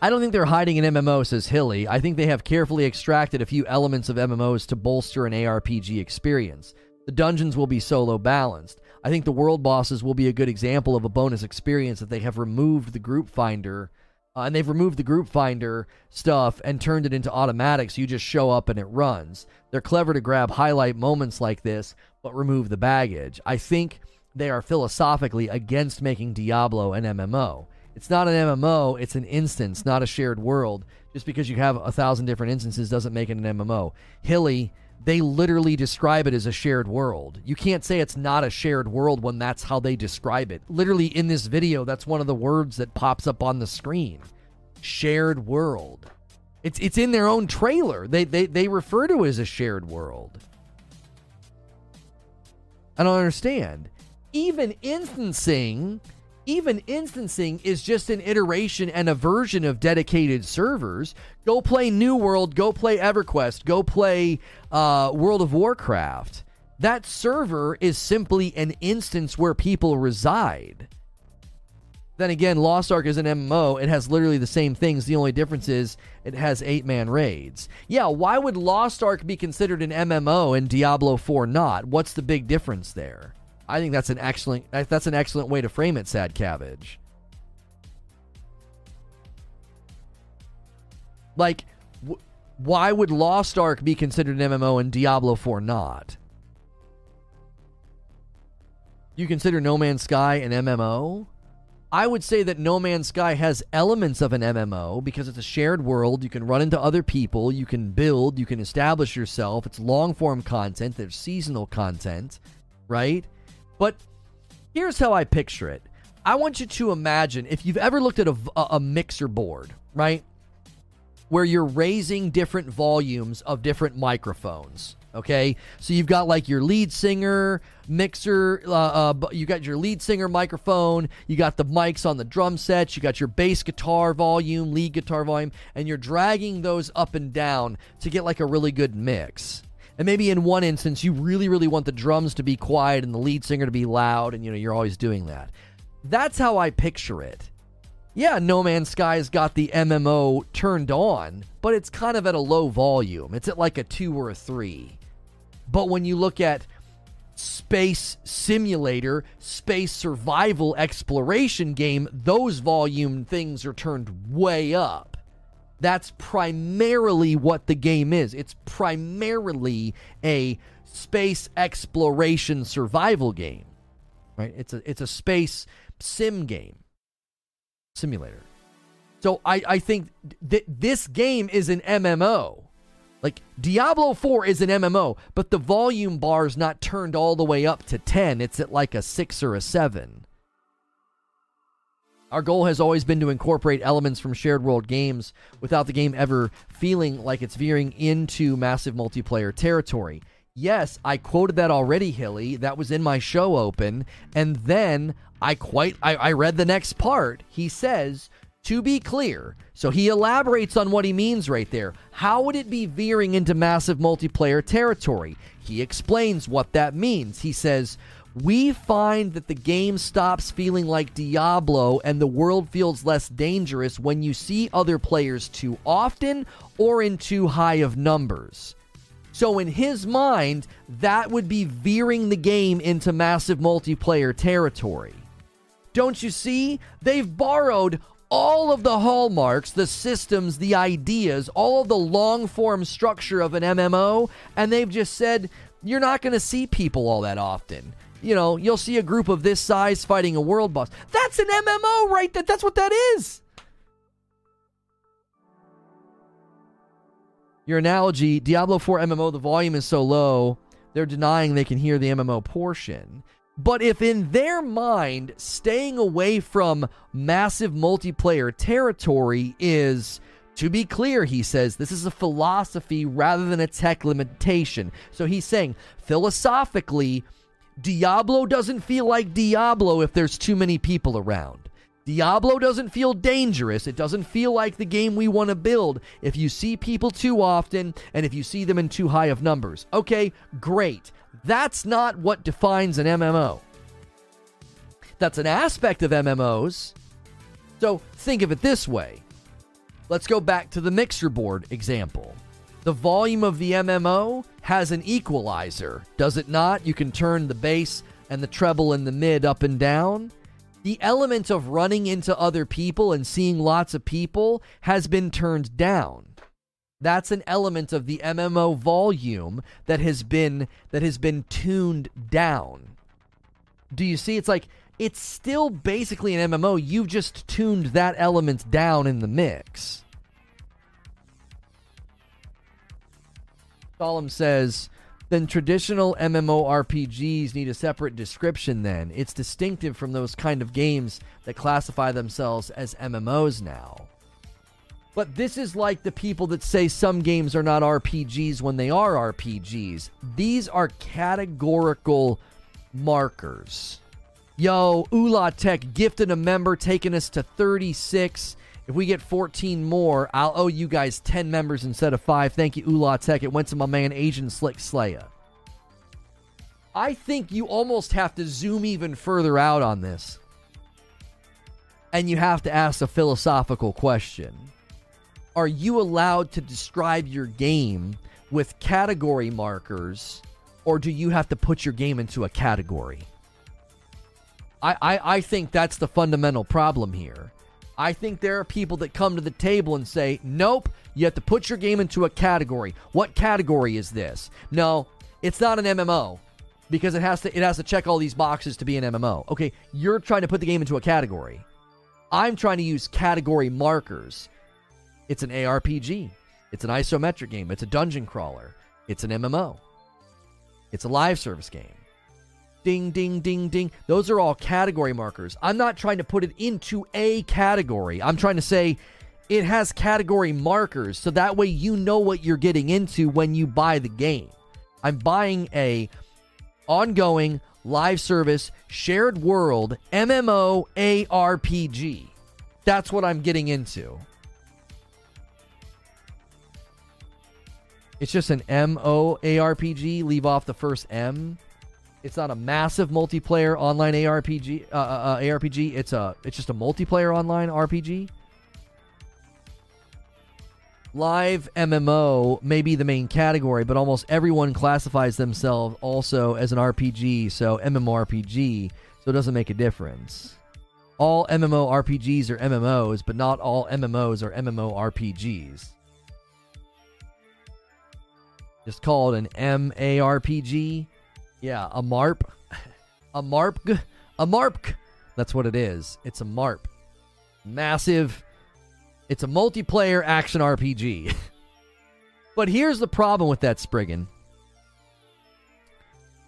I don't think they're hiding an MMO, says Hilly. I think they have carefully extracted a few elements of MMOs to bolster an ARPG experience. The dungeons will be solo balanced. I think the world bosses will be a good example of a bonus experience that they have removed the group finder. Uh, and they've removed the group finder stuff and turned it into automatic so you just show up and it runs. They're clever to grab highlight moments like this, but remove the baggage. I think they are philosophically against making Diablo an MMO. It's not an MMO, it's an instance, not a shared world. Just because you have a thousand different instances doesn't make it an MMO. Hilly, they literally describe it as a shared world. You can't say it's not a shared world when that's how they describe it. Literally in this video, that's one of the words that pops up on the screen. Shared world. It's it's in their own trailer. They they they refer to it as a shared world. I don't understand. Even instancing even instancing is just an iteration and a version of dedicated servers. Go play New World, go play EverQuest, go play uh, World of Warcraft. That server is simply an instance where people reside. Then again, Lost Ark is an MMO. It has literally the same things. The only difference is it has eight man raids. Yeah, why would Lost Ark be considered an MMO and Diablo 4 not? What's the big difference there? I think that's an excellent that's an excellent way to frame it, Sad Cabbage. Like, why would Lost Ark be considered an MMO and Diablo 4 not? You consider No Man's Sky an MMO? I would say that No Man's Sky has elements of an MMO because it's a shared world. You can run into other people, you can build, you can establish yourself. It's long form content, there's seasonal content, right? But here's how I picture it. I want you to imagine if you've ever looked at a, a mixer board, right? Where you're raising different volumes of different microphones. Okay, so you've got like your lead singer mixer, uh, uh, you got your lead singer microphone, you got the mics on the drum sets, you got your bass guitar volume, lead guitar volume, and you're dragging those up and down to get like a really good mix. And maybe in one instance, you really, really want the drums to be quiet and the lead singer to be loud, and you know, you're always doing that. That's how I picture it. Yeah, No Man's Sky's got the MMO turned on, but it's kind of at a low volume. It's at like a two or a three. But when you look at space simulator, space survival exploration game, those volume things are turned way up. That's primarily what the game is. It's primarily a space exploration survival game. Right? It's a it's a space sim game. Simulator. So I, I think that this game is an MMO. Like Diablo 4 is an MMO, but the volume bar is not turned all the way up to 10. It's at like a 6 or a 7. Our goal has always been to incorporate elements from shared world games without the game ever feeling like it's veering into massive multiplayer territory. Yes, I quoted that already, Hilly. That was in my show open. And then I quite I, I read the next part. He says, to be clear, so he elaborates on what he means right there. How would it be veering into massive multiplayer territory? He explains what that means. He says, we find that the game stops feeling like Diablo and the world feels less dangerous when you see other players too often or in too high of numbers. So, in his mind, that would be veering the game into massive multiplayer territory. Don't you see? They've borrowed all of the hallmarks, the systems, the ideas, all of the long form structure of an MMO, and they've just said, you're not going to see people all that often. You know, you'll see a group of this size fighting a world boss. That's an MMO, right? That that's what that is. Your analogy, Diablo 4 MMO, the volume is so low, they're denying they can hear the MMO portion. But if in their mind, staying away from massive multiplayer territory is, to be clear, he says, this is a philosophy rather than a tech limitation. So he's saying, philosophically, Diablo doesn't feel like Diablo if there's too many people around. Diablo doesn't feel dangerous. It doesn't feel like the game we want to build if you see people too often and if you see them in too high of numbers. Okay, great. That's not what defines an MMO. That's an aspect of MMOs. So think of it this way. Let's go back to the mixer board example. The volume of the MMO has an equalizer, does it not? You can turn the bass and the treble and the mid up and down. The element of running into other people and seeing lots of people has been turned down. That's an element of the MMO volume that has been that has been tuned down. Do you see? It's like it's still basically an MMO. You've just tuned that element down in the mix. Solemn says, then traditional MMORPGs need a separate description then. It's distinctive from those kind of games that classify themselves as MMOs now. But this is like the people that say some games are not RPGs when they are RPGs. These are categorical markers. Yo, Ula Tech gifted a member, taking us to 36. If we get 14 more, I'll owe you guys 10 members instead of 5. Thank you, Ula Tech. It went to my man, Asian Slick Slaya. I think you almost have to zoom even further out on this. And you have to ask a philosophical question are you allowed to describe your game with category markers, or do you have to put your game into a category? I, I, I think that's the fundamental problem here. I think there are people that come to the table and say, nope, you have to put your game into a category. What category is this? No, it's not an MMO because it has to it has to check all these boxes to be an MMO. Okay, you're trying to put the game into a category. I'm trying to use category markers. It's an ARPG. It's an isometric game. It's a dungeon crawler. It's an MMO. It's a live service game. Ding, ding, ding, ding. Those are all category markers. I'm not trying to put it into a category. I'm trying to say it has category markers so that way you know what you're getting into when you buy the game. I'm buying a ongoing live service shared world MMO ARPG. That's what I'm getting into. It's just an M O A R P G. Leave off the first M. It's not a massive multiplayer online ARPG. Uh, uh, uh, ARPG. It's a. It's just a multiplayer online RPG. live MMO may be the main category, but almost everyone classifies themselves also as an RPG, so MMORPG, so it doesn't make a difference. All MMORPGs are MMOs, but not all MMOs are MMORPGs. Just call it an MARPG. Yeah, a MARP. A MARP. A MARP. That's what it is. It's a MARP. Massive. It's a multiplayer action RPG. but here's the problem with that, Spriggan.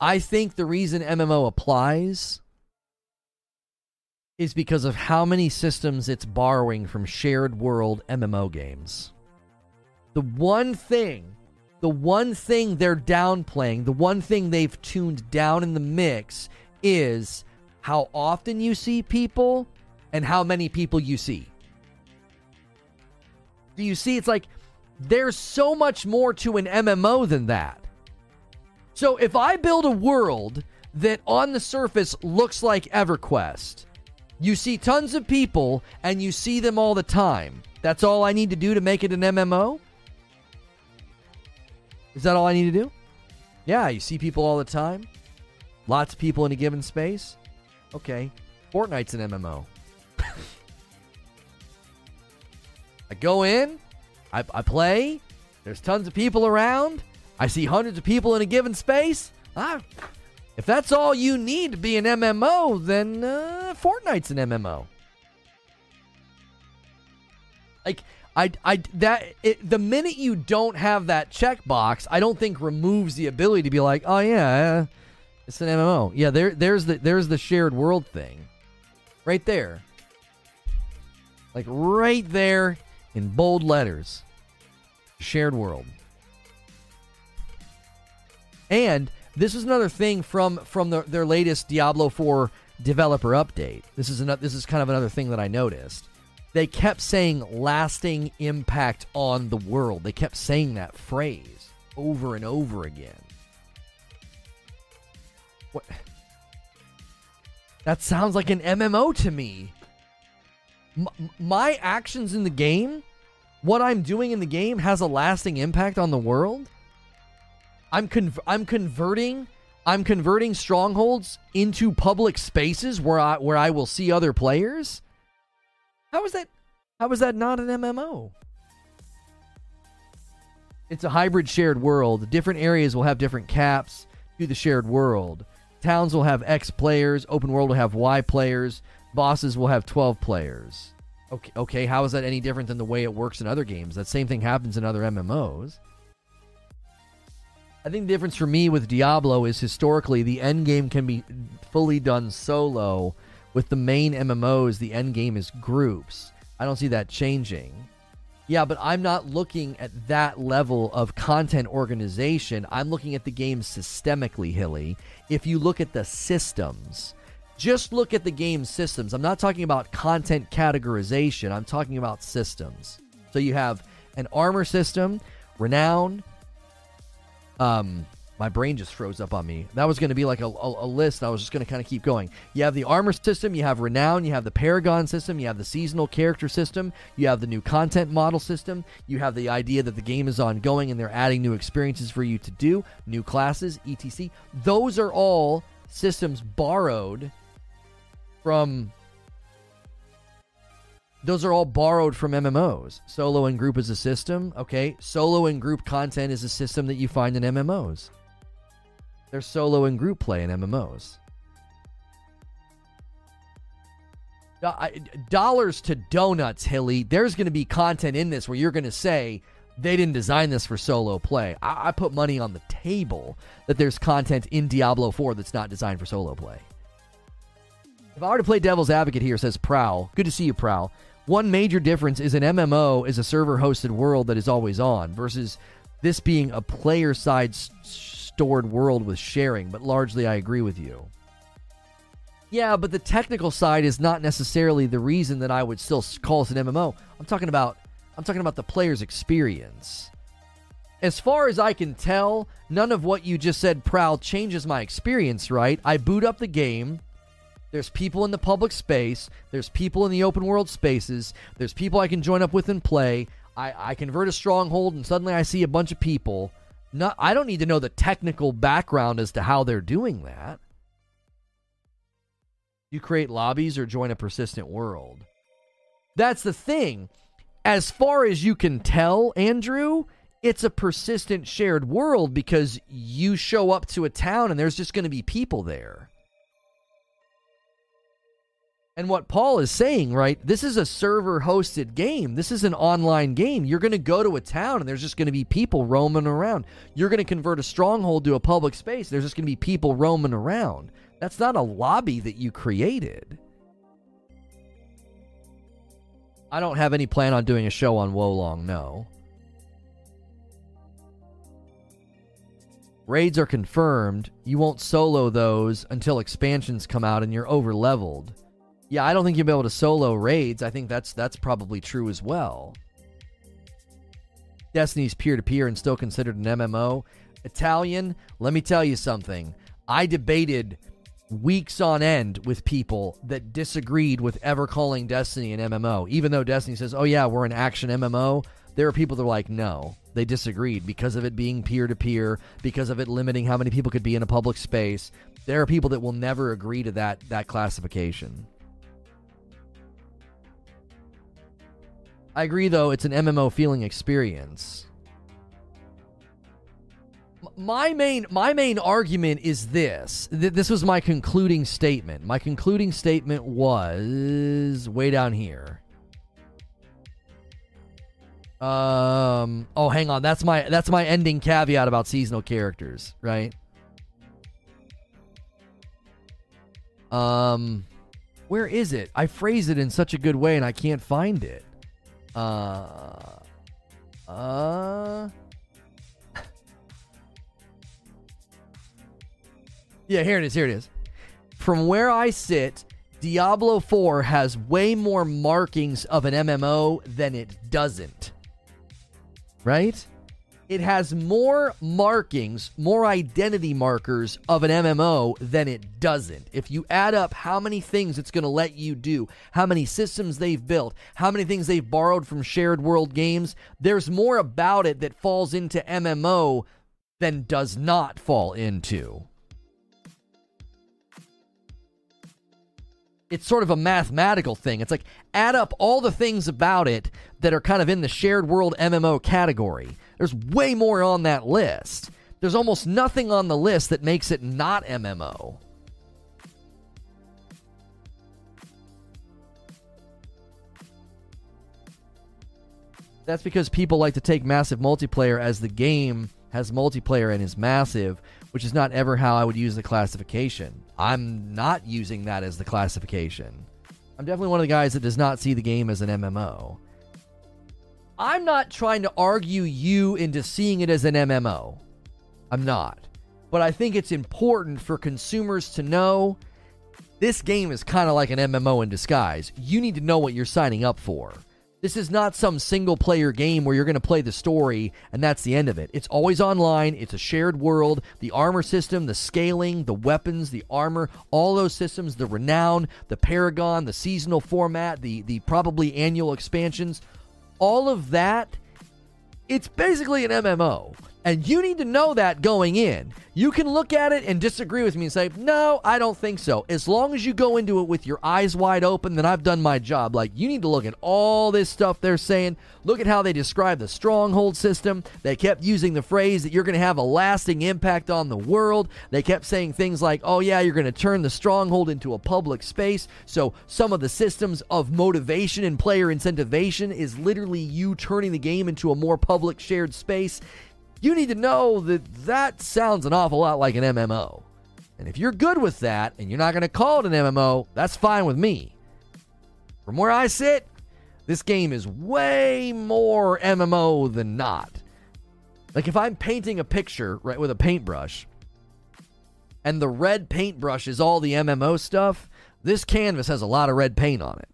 I think the reason MMO applies is because of how many systems it's borrowing from shared world MMO games. The one thing the one thing they're downplaying, the one thing they've tuned down in the mix is how often you see people and how many people you see. Do you see? It's like there's so much more to an MMO than that. So if I build a world that on the surface looks like EverQuest, you see tons of people and you see them all the time. That's all I need to do to make it an MMO? Is that all I need to do? Yeah, you see people all the time. Lots of people in a given space. Okay. Fortnite's an MMO. I go in, I, I play, there's tons of people around, I see hundreds of people in a given space. Ah, if that's all you need to be an MMO, then uh, Fortnite's an MMO. Like, I, I that it, the minute you don't have that checkbox, I don't think removes the ability to be like, oh yeah, uh, it's an MMO. Yeah, there there's the there's the shared world thing, right there, like right there in bold letters, shared world. And this is another thing from from the, their latest Diablo 4 developer update. This is another this is kind of another thing that I noticed they kept saying lasting impact on the world. They kept saying that phrase over and over again. What? That sounds like an MMO to me. M- my actions in the game, what I'm doing in the game, has a lasting impact on the world. I'm I'm converting I'm converting strongholds into public spaces where I where I will see other players. How is that? How is that not an MMO? It's a hybrid shared world. Different areas will have different caps to the shared world. Towns will have X players. Open world will have Y players. Bosses will have 12 players. Okay, okay, how is that any different than the way it works in other games? That same thing happens in other MMOs. I think the difference for me with Diablo is historically the end game can be fully done solo with the main MMOs, the end game is groups. I don't see that changing. Yeah, but I'm not looking at that level of content organization. I'm looking at the game systemically, Hilly. If you look at the systems, just look at the game systems. I'm not talking about content categorization, I'm talking about systems. So you have an armor system, renown, um, my brain just froze up on me. That was going to be like a, a, a list. I was just going to kind of keep going. You have the armor system, you have renown, you have the paragon system, you have the seasonal character system, you have the new content model system, you have the idea that the game is ongoing and they're adding new experiences for you to do, new classes, etc. Those are all systems borrowed from. Those are all borrowed from MMOs. Solo and group is a system. Okay. Solo and group content is a system that you find in MMOs. There's solo and group play in MMOs. dollars to donuts, Hilly. There's going to be content in this where you're going to say they didn't design this for solo play. I-, I put money on the table that there's content in Diablo 4 that's not designed for solo play. If I were to play devil's advocate here, says Prowl. Good to see you, Prowl. One major difference is an MMO is a server hosted world that is always on versus this being a player side stored world with sharing, but largely I agree with you. Yeah, but the technical side is not necessarily the reason that I would still call this an MMO. I'm talking about I'm talking about the player's experience. As far as I can tell, none of what you just said, Prowl, changes my experience, right? I boot up the game. There's people in the public space. There's people in the open world spaces. There's people I can join up with and play. I, I convert a stronghold and suddenly I see a bunch of people. Not, I don't need to know the technical background as to how they're doing that. You create lobbies or join a persistent world. That's the thing. As far as you can tell, Andrew, it's a persistent shared world because you show up to a town and there's just going to be people there. And what Paul is saying, right? This is a server hosted game. This is an online game. You're going to go to a town and there's just going to be people roaming around. You're going to convert a stronghold to a public space. There's just going to be people roaming around. That's not a lobby that you created. I don't have any plan on doing a show on Wo Long, no. Raids are confirmed. You won't solo those until expansions come out and you're over leveled. Yeah, I don't think you'll be able to solo raids. I think that's that's probably true as well. Destiny's peer to peer and still considered an MMO. Italian, let me tell you something. I debated weeks on end with people that disagreed with ever calling Destiny an MMO. Even though Destiny says, oh, yeah, we're an action MMO, there are people that are like, no. They disagreed because of it being peer to peer, because of it limiting how many people could be in a public space. There are people that will never agree to that that classification. I agree, though, it's an MMO feeling experience. My main my main argument is this. This was my concluding statement. My concluding statement was way down here. Um. Oh, hang on. That's my that's my ending caveat about seasonal characters, right? Um, where is it? I phrase it in such a good way, and I can't find it. Uh, uh. yeah, here it is. Here it is. From where I sit, Diablo 4 has way more markings of an MMO than it doesn't. Right? It has more markings, more identity markers of an MMO than it doesn't. If you add up how many things it's going to let you do, how many systems they've built, how many things they've borrowed from shared world games, there's more about it that falls into MMO than does not fall into. It's sort of a mathematical thing. It's like add up all the things about it that are kind of in the shared world MMO category there's way more on that list. There's almost nothing on the list that makes it not MMO. That's because people like to take massive multiplayer as the game has multiplayer and is massive, which is not ever how I would use the classification. I'm not using that as the classification. I'm definitely one of the guys that does not see the game as an MMO. I'm not trying to argue you into seeing it as an MMO. I'm not. But I think it's important for consumers to know this game is kind of like an MMO in disguise. You need to know what you're signing up for. This is not some single player game where you're going to play the story and that's the end of it. It's always online, it's a shared world. The armor system, the scaling, the weapons, the armor, all those systems, the renown, the paragon, the seasonal format, the the probably annual expansions, all of that, it's basically an MMO. And you need to know that going in. You can look at it and disagree with me and say, no, I don't think so. As long as you go into it with your eyes wide open, then I've done my job. Like, you need to look at all this stuff they're saying. Look at how they describe the stronghold system. They kept using the phrase that you're going to have a lasting impact on the world. They kept saying things like, oh, yeah, you're going to turn the stronghold into a public space. So, some of the systems of motivation and player incentivation is literally you turning the game into a more public shared space you need to know that that sounds an awful lot like an MMO. And if you're good with that and you're not going to call it an MMO, that's fine with me. From where I sit, this game is way more MMO than not. Like if I'm painting a picture right with a paintbrush and the red paintbrush is all the MMO stuff, this canvas has a lot of red paint on it.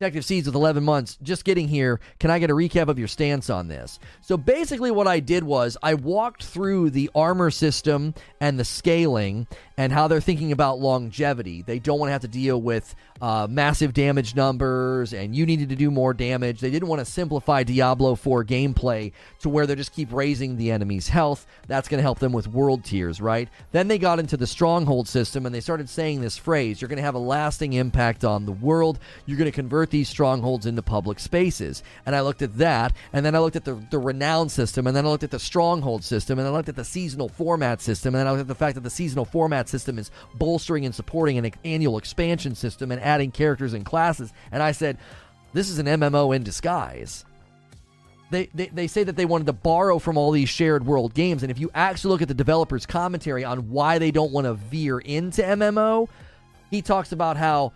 Detective Seeds with 11 months. Just getting here. Can I get a recap of your stance on this? So basically, what I did was I walked through the armor system and the scaling, and how they're thinking about longevity. They don't want to have to deal with uh, massive damage numbers and you needed to do more damage. They didn't want to simplify Diablo 4 gameplay to where they just keep raising the enemy's health. That's going to help them with world tiers, right? Then they got into the stronghold system and they started saying this phrase you're going to have a lasting impact on the world. You're going to convert these strongholds into public spaces. And I looked at that, and then I looked at the, the renown system, and then I looked at the stronghold system, and I looked at the seasonal format system, and then I looked at the fact that the seasonal format system is bolstering and supporting an annual expansion system and adding characters and classes. And I said, this is an MMO in disguise. They, they, they say that they wanted to borrow from all these shared world games. And if you actually look at the developer's commentary on why they don't want to veer into MMO, he talks about how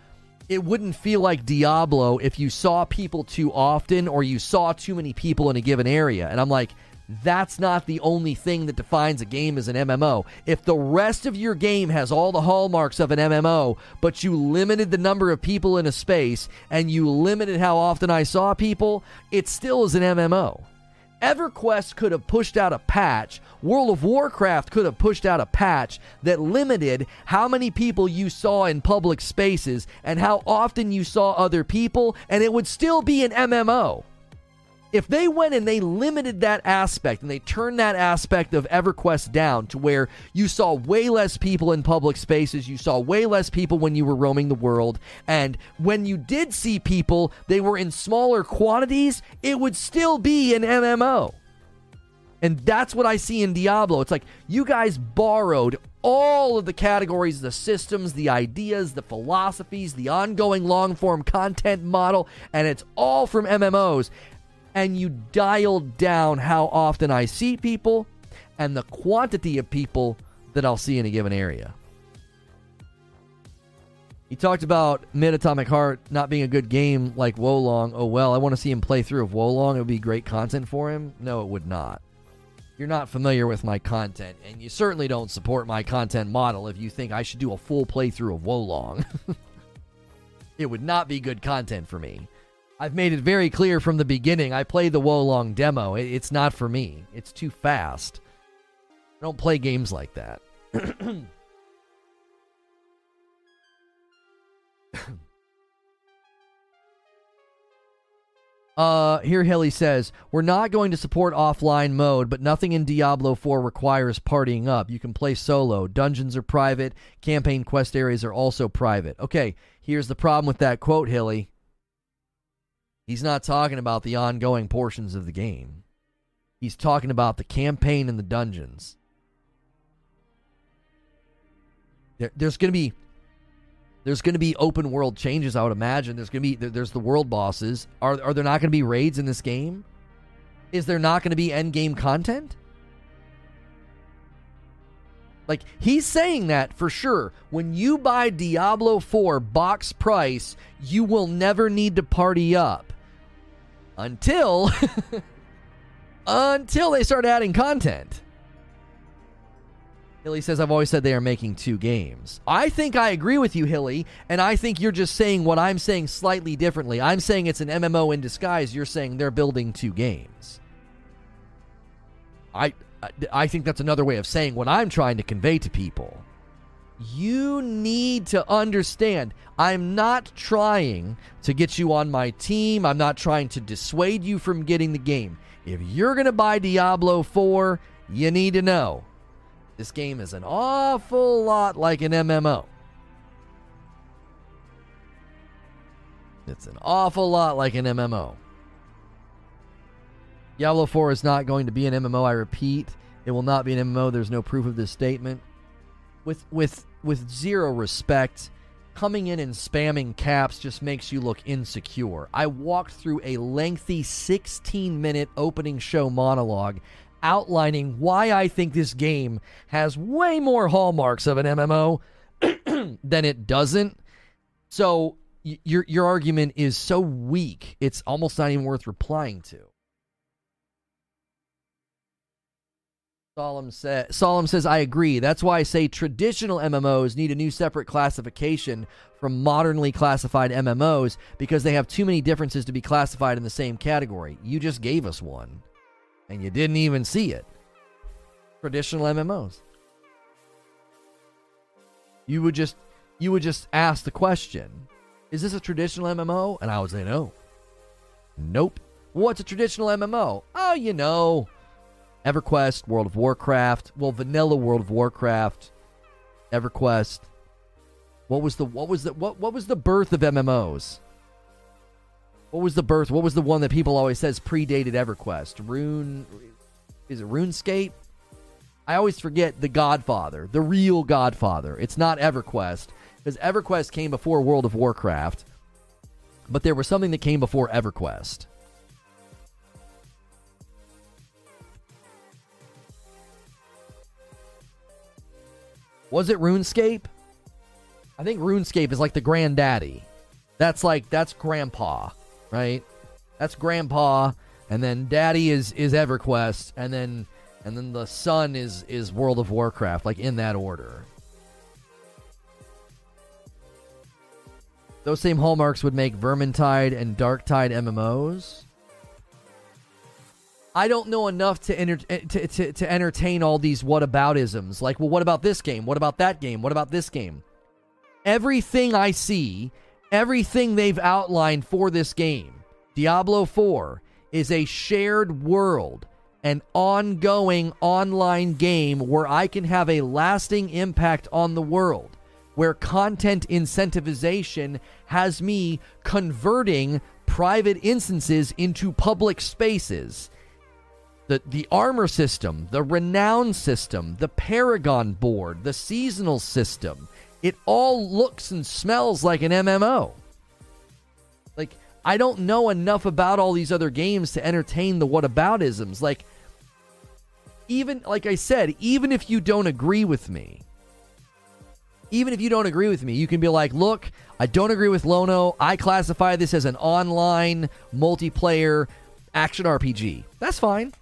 it wouldn't feel like Diablo if you saw people too often or you saw too many people in a given area. And I'm like, that's not the only thing that defines a game as an MMO. If the rest of your game has all the hallmarks of an MMO, but you limited the number of people in a space and you limited how often I saw people, it still is an MMO. EverQuest could have pushed out a patch, World of Warcraft could have pushed out a patch that limited how many people you saw in public spaces and how often you saw other people, and it would still be an MMO if they went and they limited that aspect and they turned that aspect of EverQuest down to where you saw way less people in public spaces, you saw way less people when you were roaming the world, and when you did see people, they were in smaller quantities, it would still be an MMO. And that's what I see in Diablo. It's like you guys borrowed all of the categories, the systems, the ideas, the philosophies, the ongoing long form content model, and it's all from MMOs and you dial down how often I see people and the quantity of people that I'll see in a given area. He talked about Mid Atomic Heart not being a good game like Wo Long. Oh well, I want to see him play through of Wo Long. It would be great content for him. No, it would not. You're not familiar with my content, and you certainly don't support my content model if you think I should do a full playthrough of Wo Long. it would not be good content for me. I've made it very clear from the beginning. I played the Wo Long demo. It, it's not for me. It's too fast. I don't play games like that. Uh, here Hilly says, We're not going to support offline mode, but nothing in Diablo 4 requires partying up. You can play solo. Dungeons are private. Campaign quest areas are also private. Okay, here's the problem with that quote, Hilly. He's not talking about the ongoing portions of the game. He's talking about the campaign and the dungeons. There, there's going to be there's going to be open world changes. I would imagine there's going to be there's the world bosses. Are are there not going to be raids in this game? Is there not going to be end game content? Like he's saying that for sure. When you buy Diablo 4 box price, you will never need to party up until until they start adding content. Hilly says, I've always said they are making two games. I think I agree with you, Hilly, and I think you're just saying what I'm saying slightly differently. I'm saying it's an MMO in disguise. You're saying they're building two games. I, I think that's another way of saying what I'm trying to convey to people. You need to understand I'm not trying to get you on my team. I'm not trying to dissuade you from getting the game. If you're going to buy Diablo 4, you need to know this game is an awful lot like an MMO. It's an awful lot like an MMO. Diablo 4 is not going to be an MMO, I repeat. It will not be an MMO. There's no proof of this statement. With with with zero respect, coming in and spamming caps just makes you look insecure. I walked through a lengthy 16 minute opening show monologue outlining why I think this game has way more hallmarks of an MMO than it doesn't. So your your argument is so weak, it's almost not even worth replying to. Solemn, Solemn says, I agree. That's why I say traditional MMOs need a new separate classification from modernly classified MMOs because they have too many differences to be classified in the same category. You just gave us one, and you didn't even see it. Traditional MMOs. You would just you would just ask the question, "Is this a traditional MMO?" And I would say no. Nope. What's a traditional MMO? Oh, you know, EverQuest, World of Warcraft, well, vanilla World of Warcraft, EverQuest. What was the what was the what what was the birth of MMOs? What was the birth? What was the one that people always says predated EverQuest? Rune is it RuneScape? I always forget the Godfather, the real Godfather. It's not EverQuest because EverQuest came before World of Warcraft, but there was something that came before EverQuest. Was it RuneScape? I think RuneScape is like the granddaddy. That's like that's grandpa, right? That's grandpa, and then daddy is is EverQuest, and then and then the son is is World of Warcraft, like in that order. Those same hallmarks would make Vermintide and Darktide MMOs. I don't know enough to, enter- eh, to, to, to entertain all these whataboutisms. Like, well, what about this game? What about that game? What about this game? Everything I see, everything they've outlined for this game, Diablo 4, is a shared world, an ongoing online game where I can have a lasting impact on the world, where content incentivization has me converting private instances into public spaces the the armor system, the renown system, the paragon board, the seasonal system. It all looks and smells like an MMO. Like I don't know enough about all these other games to entertain the whataboutisms. Like even like I said, even if you don't agree with me, even if you don't agree with me, you can be like, "Look, I don't agree with Lono. I classify this as an online multiplayer action RPG." That's fine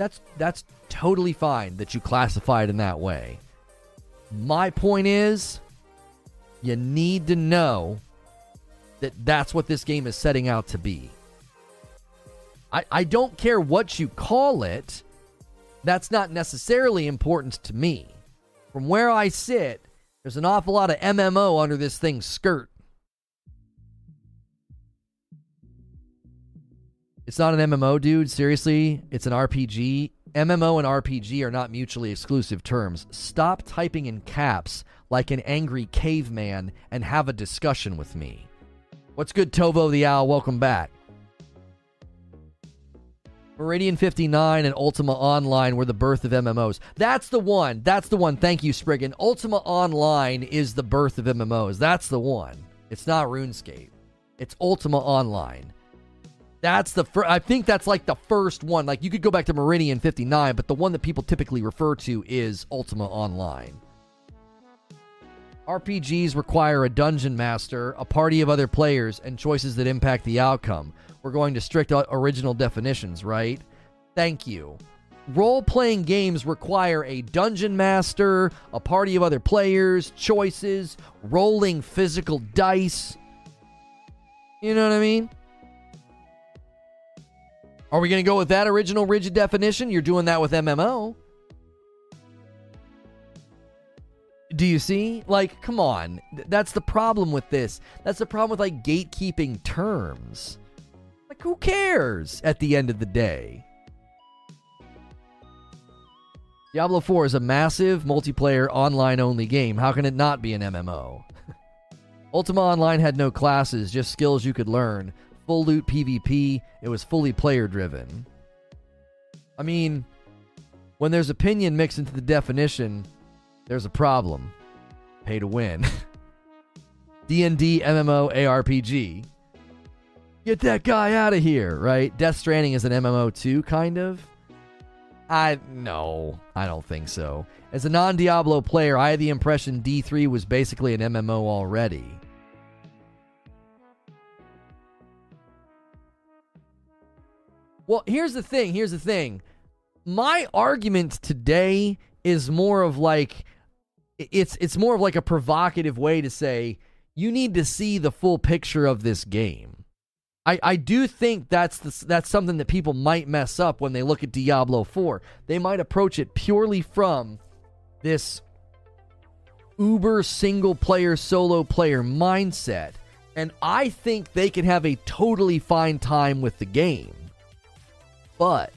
that's that's totally fine that you classify it in that way. My point is you need to know that that's what this game is setting out to be. I, I don't care what you call it. That's not necessarily important to me. From where I sit, there's an awful lot of MMO under this thing's skirt. It's not an MMO, dude. Seriously, it's an RPG. MMO and RPG are not mutually exclusive terms. Stop typing in caps like an angry caveman and have a discussion with me. What's good, Tovo the Owl? Welcome back. Meridian 59 and Ultima Online were the birth of MMOs. That's the one. That's the one. Thank you, Spriggan. Ultima Online is the birth of MMOs. That's the one. It's not RuneScape. It's Ultima Online. That's the first. I think that's like the first one. Like you could go back to Meridian 59, but the one that people typically refer to is Ultima Online. RPGs require a dungeon master, a party of other players, and choices that impact the outcome. We're going to strict original definitions, right? Thank you. Role playing games require a dungeon master, a party of other players, choices, rolling physical dice. You know what I mean? Are we going to go with that original rigid definition? You're doing that with MMO. Do you see? Like, come on. That's the problem with this. That's the problem with like gatekeeping terms. Like, who cares at the end of the day? Diablo 4 is a massive multiplayer online only game. How can it not be an MMO? Ultima Online had no classes, just skills you could learn full loot PvP. It was fully player driven. I mean, when there's opinion mixed into the definition, there's a problem. Pay to win. D&D MMO ARPG. Get that guy out of here, right? Death Stranding is an MMO too, kind of. I no, I don't think so. As a non-Diablo player, I had the impression D3 was basically an MMO already. Well, here's the thing. Here's the thing. My argument today is more of like it's it's more of like a provocative way to say you need to see the full picture of this game. I, I do think that's the, that's something that people might mess up when they look at Diablo 4. They might approach it purely from this uber single player, solo player mindset. And I think they can have a totally fine time with the game. But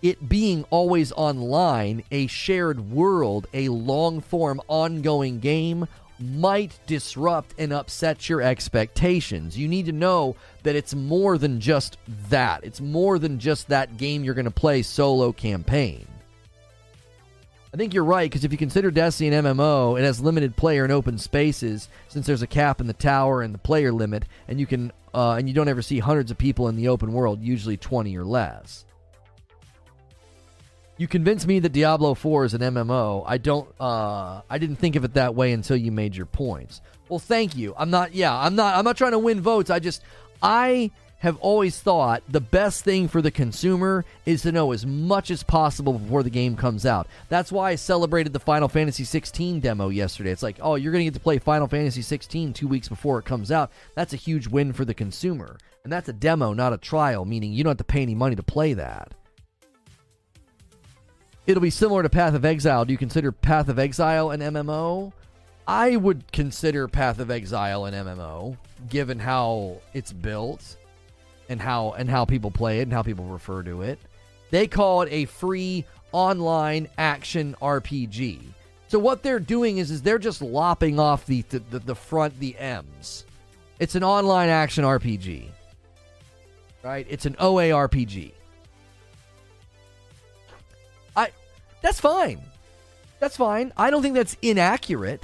it being always online, a shared world, a long form ongoing game might disrupt and upset your expectations. You need to know that it's more than just that. It's more than just that game you're going to play solo campaign. I think you're right because if you consider Destiny an MMO, it has limited player and open spaces since there's a cap in the tower and the player limit, and you can uh, and you don't ever see hundreds of people in the open world, usually 20 or less. You convinced me that Diablo 4 is an MMO. I don't uh I didn't think of it that way until you made your points. Well, thank you. I'm not yeah, I'm not I'm not trying to win votes. I just I have always thought the best thing for the consumer is to know as much as possible before the game comes out. That's why I celebrated the Final Fantasy 16 demo yesterday. It's like, "Oh, you're going to get to play Final Fantasy 16 2 weeks before it comes out." That's a huge win for the consumer. And that's a demo, not a trial, meaning you don't have to pay any money to play that. It'll be similar to Path of Exile. Do you consider Path of Exile an MMO? I would consider Path of Exile an MMO, given how it's built and how and how people play it and how people refer to it. They call it a free online action RPG. So what they're doing is is they're just lopping off the the, the, front the M's. It's an online action RPG. Right? It's an OA that's fine. That's fine. I don't think that's inaccurate.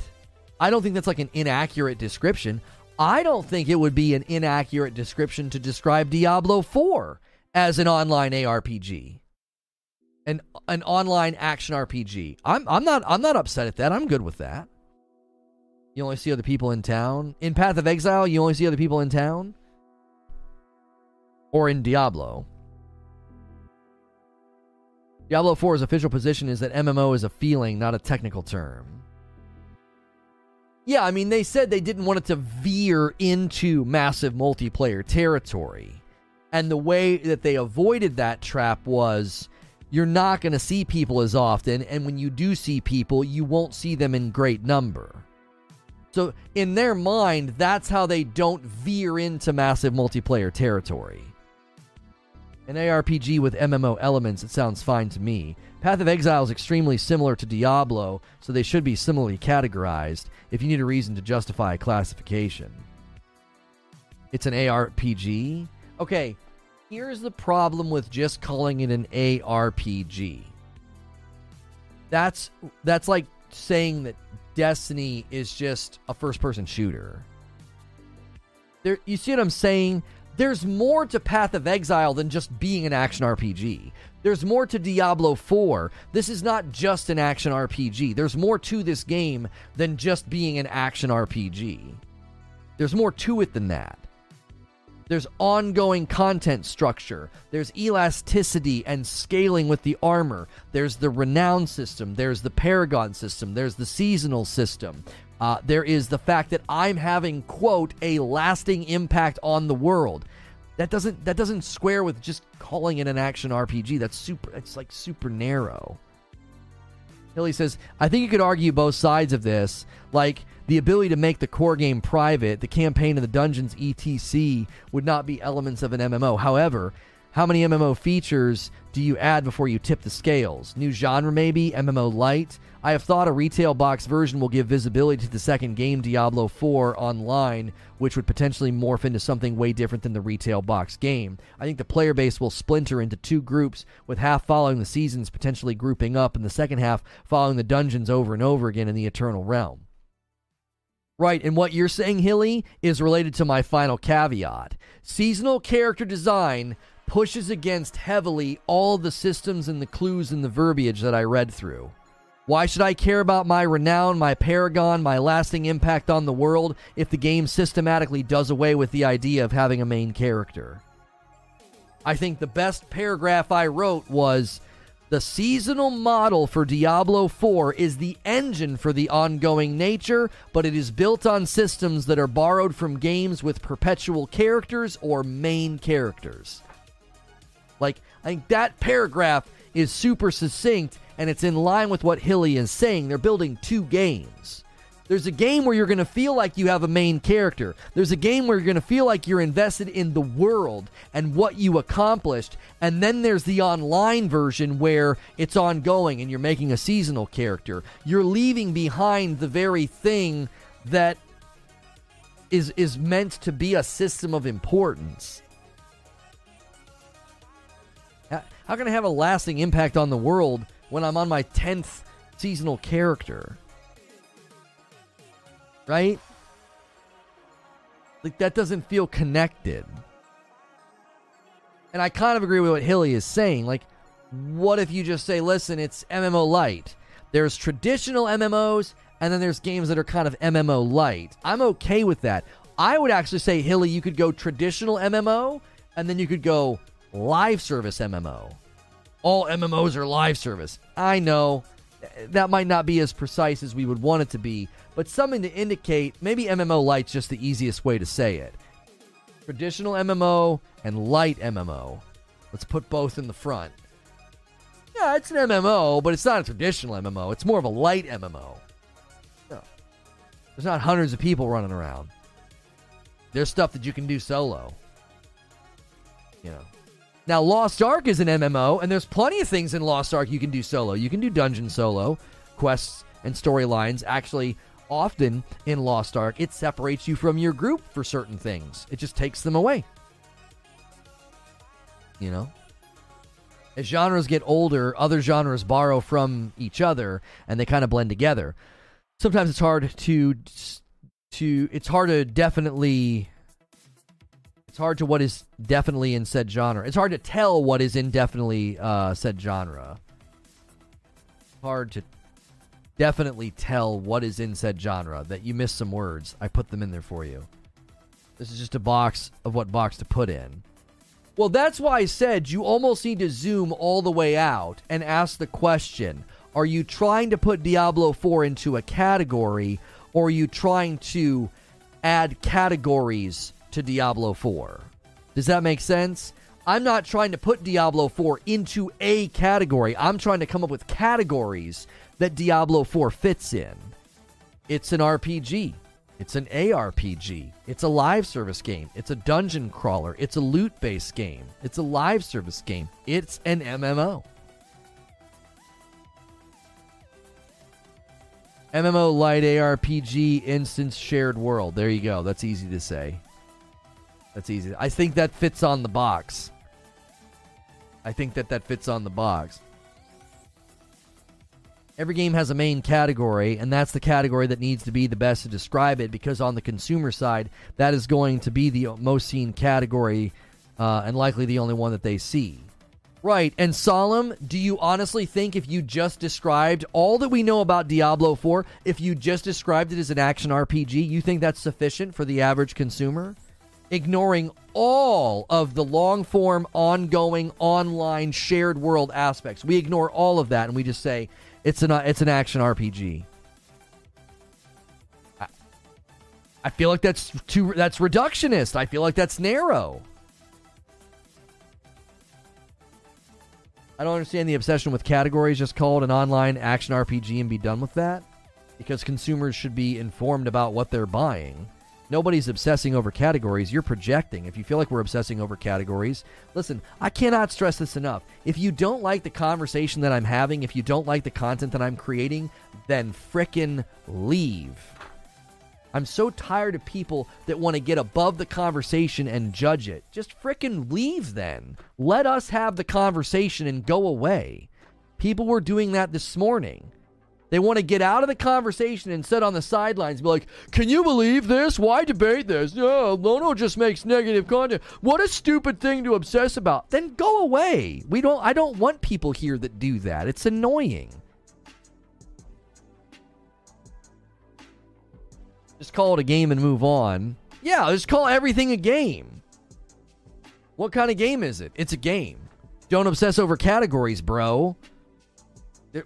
I don't think that's like an inaccurate description. I don't think it would be an inaccurate description to describe Diablo 4 as an online ARPG. An an online action RPG. I'm I'm not I'm not upset at that. I'm good with that. You only see other people in town. In Path of Exile, you only see other people in town. Or in Diablo. Diablo 4's official position is that MMO is a feeling, not a technical term. Yeah, I mean, they said they didn't want it to veer into massive multiplayer territory. And the way that they avoided that trap was you're not going to see people as often. And when you do see people, you won't see them in great number. So, in their mind, that's how they don't veer into massive multiplayer territory. An ARPG with MMO elements, it sounds fine to me. Path of Exile is extremely similar to Diablo, so they should be similarly categorized if you need a reason to justify a classification. It's an ARPG? Okay, here's the problem with just calling it an ARPG. That's that's like saying that Destiny is just a first person shooter. There you see what I'm saying? There's more to Path of Exile than just being an action RPG. There's more to Diablo 4. This is not just an action RPG. There's more to this game than just being an action RPG. There's more to it than that. There's ongoing content structure. There's elasticity and scaling with the armor. There's the renown system. There's the paragon system. There's the seasonal system. Uh, there is the fact that I'm having quote a lasting impact on the world. That doesn't that doesn't square with just calling it an action RPG. That's super. It's like super narrow. Hilly says, I think you could argue both sides of this, like the ability to make the core game private, the campaign and the dungeons etc. would not be elements of an MMO. However, how many MMO features do you add before you tip the scales? New genre, maybe? MMO Light? I have thought a retail box version will give visibility to the second game, Diablo 4 Online, which would potentially morph into something way different than the retail box game. I think the player base will splinter into two groups, with half following the seasons potentially grouping up, and the second half following the dungeons over and over again in the Eternal Realm. Right, and what you're saying, Hilly, is related to my final caveat. Seasonal character design pushes against heavily all the systems and the clues and the verbiage that I read through. Why should I care about my renown, my paragon, my lasting impact on the world if the game systematically does away with the idea of having a main character? I think the best paragraph I wrote was the seasonal model for Diablo 4 is the engine for the ongoing nature, but it is built on systems that are borrowed from games with perpetual characters or main characters. Like, I think that paragraph is super succinct and it's in line with what Hilly is saying. They're building two games. There's a game where you're going to feel like you have a main character. There's a game where you're going to feel like you're invested in the world and what you accomplished. And then there's the online version where it's ongoing and you're making a seasonal character. You're leaving behind the very thing that is is meant to be a system of importance. How can I have a lasting impact on the world when I'm on my 10th seasonal character? Right? Like, that doesn't feel connected. And I kind of agree with what Hilly is saying. Like, what if you just say, listen, it's MMO light? There's traditional MMOs, and then there's games that are kind of MMO light. I'm okay with that. I would actually say, Hilly, you could go traditional MMO, and then you could go live service MMO. All MMOs are live service. I know that might not be as precise as we would want it to be, but something to indicate maybe MMO Light's just the easiest way to say it. Traditional MMO and light MMO. Let's put both in the front. Yeah, it's an MMO, but it's not a traditional MMO. It's more of a light MMO. No. There's not hundreds of people running around. There's stuff that you can do solo. You know. Now, Lost Ark is an MMO, and there's plenty of things in Lost Ark you can do solo. You can do dungeon solo, quests and storylines. Actually, often in Lost Ark, it separates you from your group for certain things. It just takes them away. You know? As genres get older, other genres borrow from each other and they kind of blend together. Sometimes it's hard to to it's hard to definitely it's hard to what is definitely in said genre. It's hard to tell what is indefinitely uh, said genre. Hard to definitely tell what is in said genre. That you missed some words. I put them in there for you. This is just a box of what box to put in. Well, that's why I said you almost need to zoom all the way out and ask the question Are you trying to put Diablo 4 into a category, or are you trying to add categories to Diablo 4? Does that make sense? I'm not trying to put Diablo 4 into a category. I'm trying to come up with categories that Diablo 4 fits in. It's an RPG. It's an ARPG. It's a live service game. It's a dungeon crawler. It's a loot based game. It's a live service game. It's an MMO. MMO Light ARPG Instance Shared World. There you go. That's easy to say. That's easy. I think that fits on the box. I think that that fits on the box. Every game has a main category, and that's the category that needs to be the best to describe it because on the consumer side, that is going to be the most seen category uh, and likely the only one that they see. Right, and Solemn, do you honestly think if you just described all that we know about Diablo 4, if you just described it as an action RPG, you think that's sufficient for the average consumer? Ignoring all of the long form, ongoing, online, shared world aspects. We ignore all of that and we just say, it's an uh, it's an action RPG. I, I feel like that's too that's reductionist. I feel like that's narrow. I don't understand the obsession with categories. Just call it an online action RPG and be done with that. Because consumers should be informed about what they're buying. Nobody's obsessing over categories. You're projecting. If you feel like we're obsessing over categories, listen, I cannot stress this enough. If you don't like the conversation that I'm having, if you don't like the content that I'm creating, then frickin' leave. I'm so tired of people that want to get above the conversation and judge it. Just frickin' leave then. Let us have the conversation and go away. People were doing that this morning. They want to get out of the conversation and sit on the sidelines and be like, Can you believe this? Why debate this? No, Lono just makes negative content. What a stupid thing to obsess about. Then go away. We don't I don't want people here that do that. It's annoying. Just call it a game and move on. Yeah, just call everything a game. What kind of game is it? It's a game. Don't obsess over categories, bro.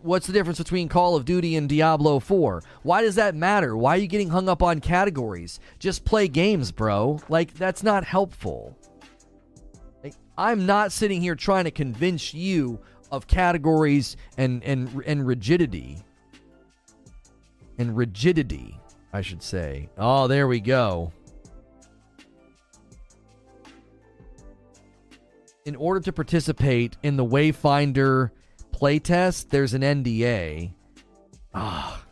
What's the difference between Call of Duty and Diablo 4? Why does that matter? Why are you getting hung up on categories? Just play games, bro. Like, that's not helpful. Like, I'm not sitting here trying to convince you of categories and, and, and rigidity. And rigidity. I should say. Oh, there we go. In order to participate in the Wayfinder playtest, there's an NDA. Ah.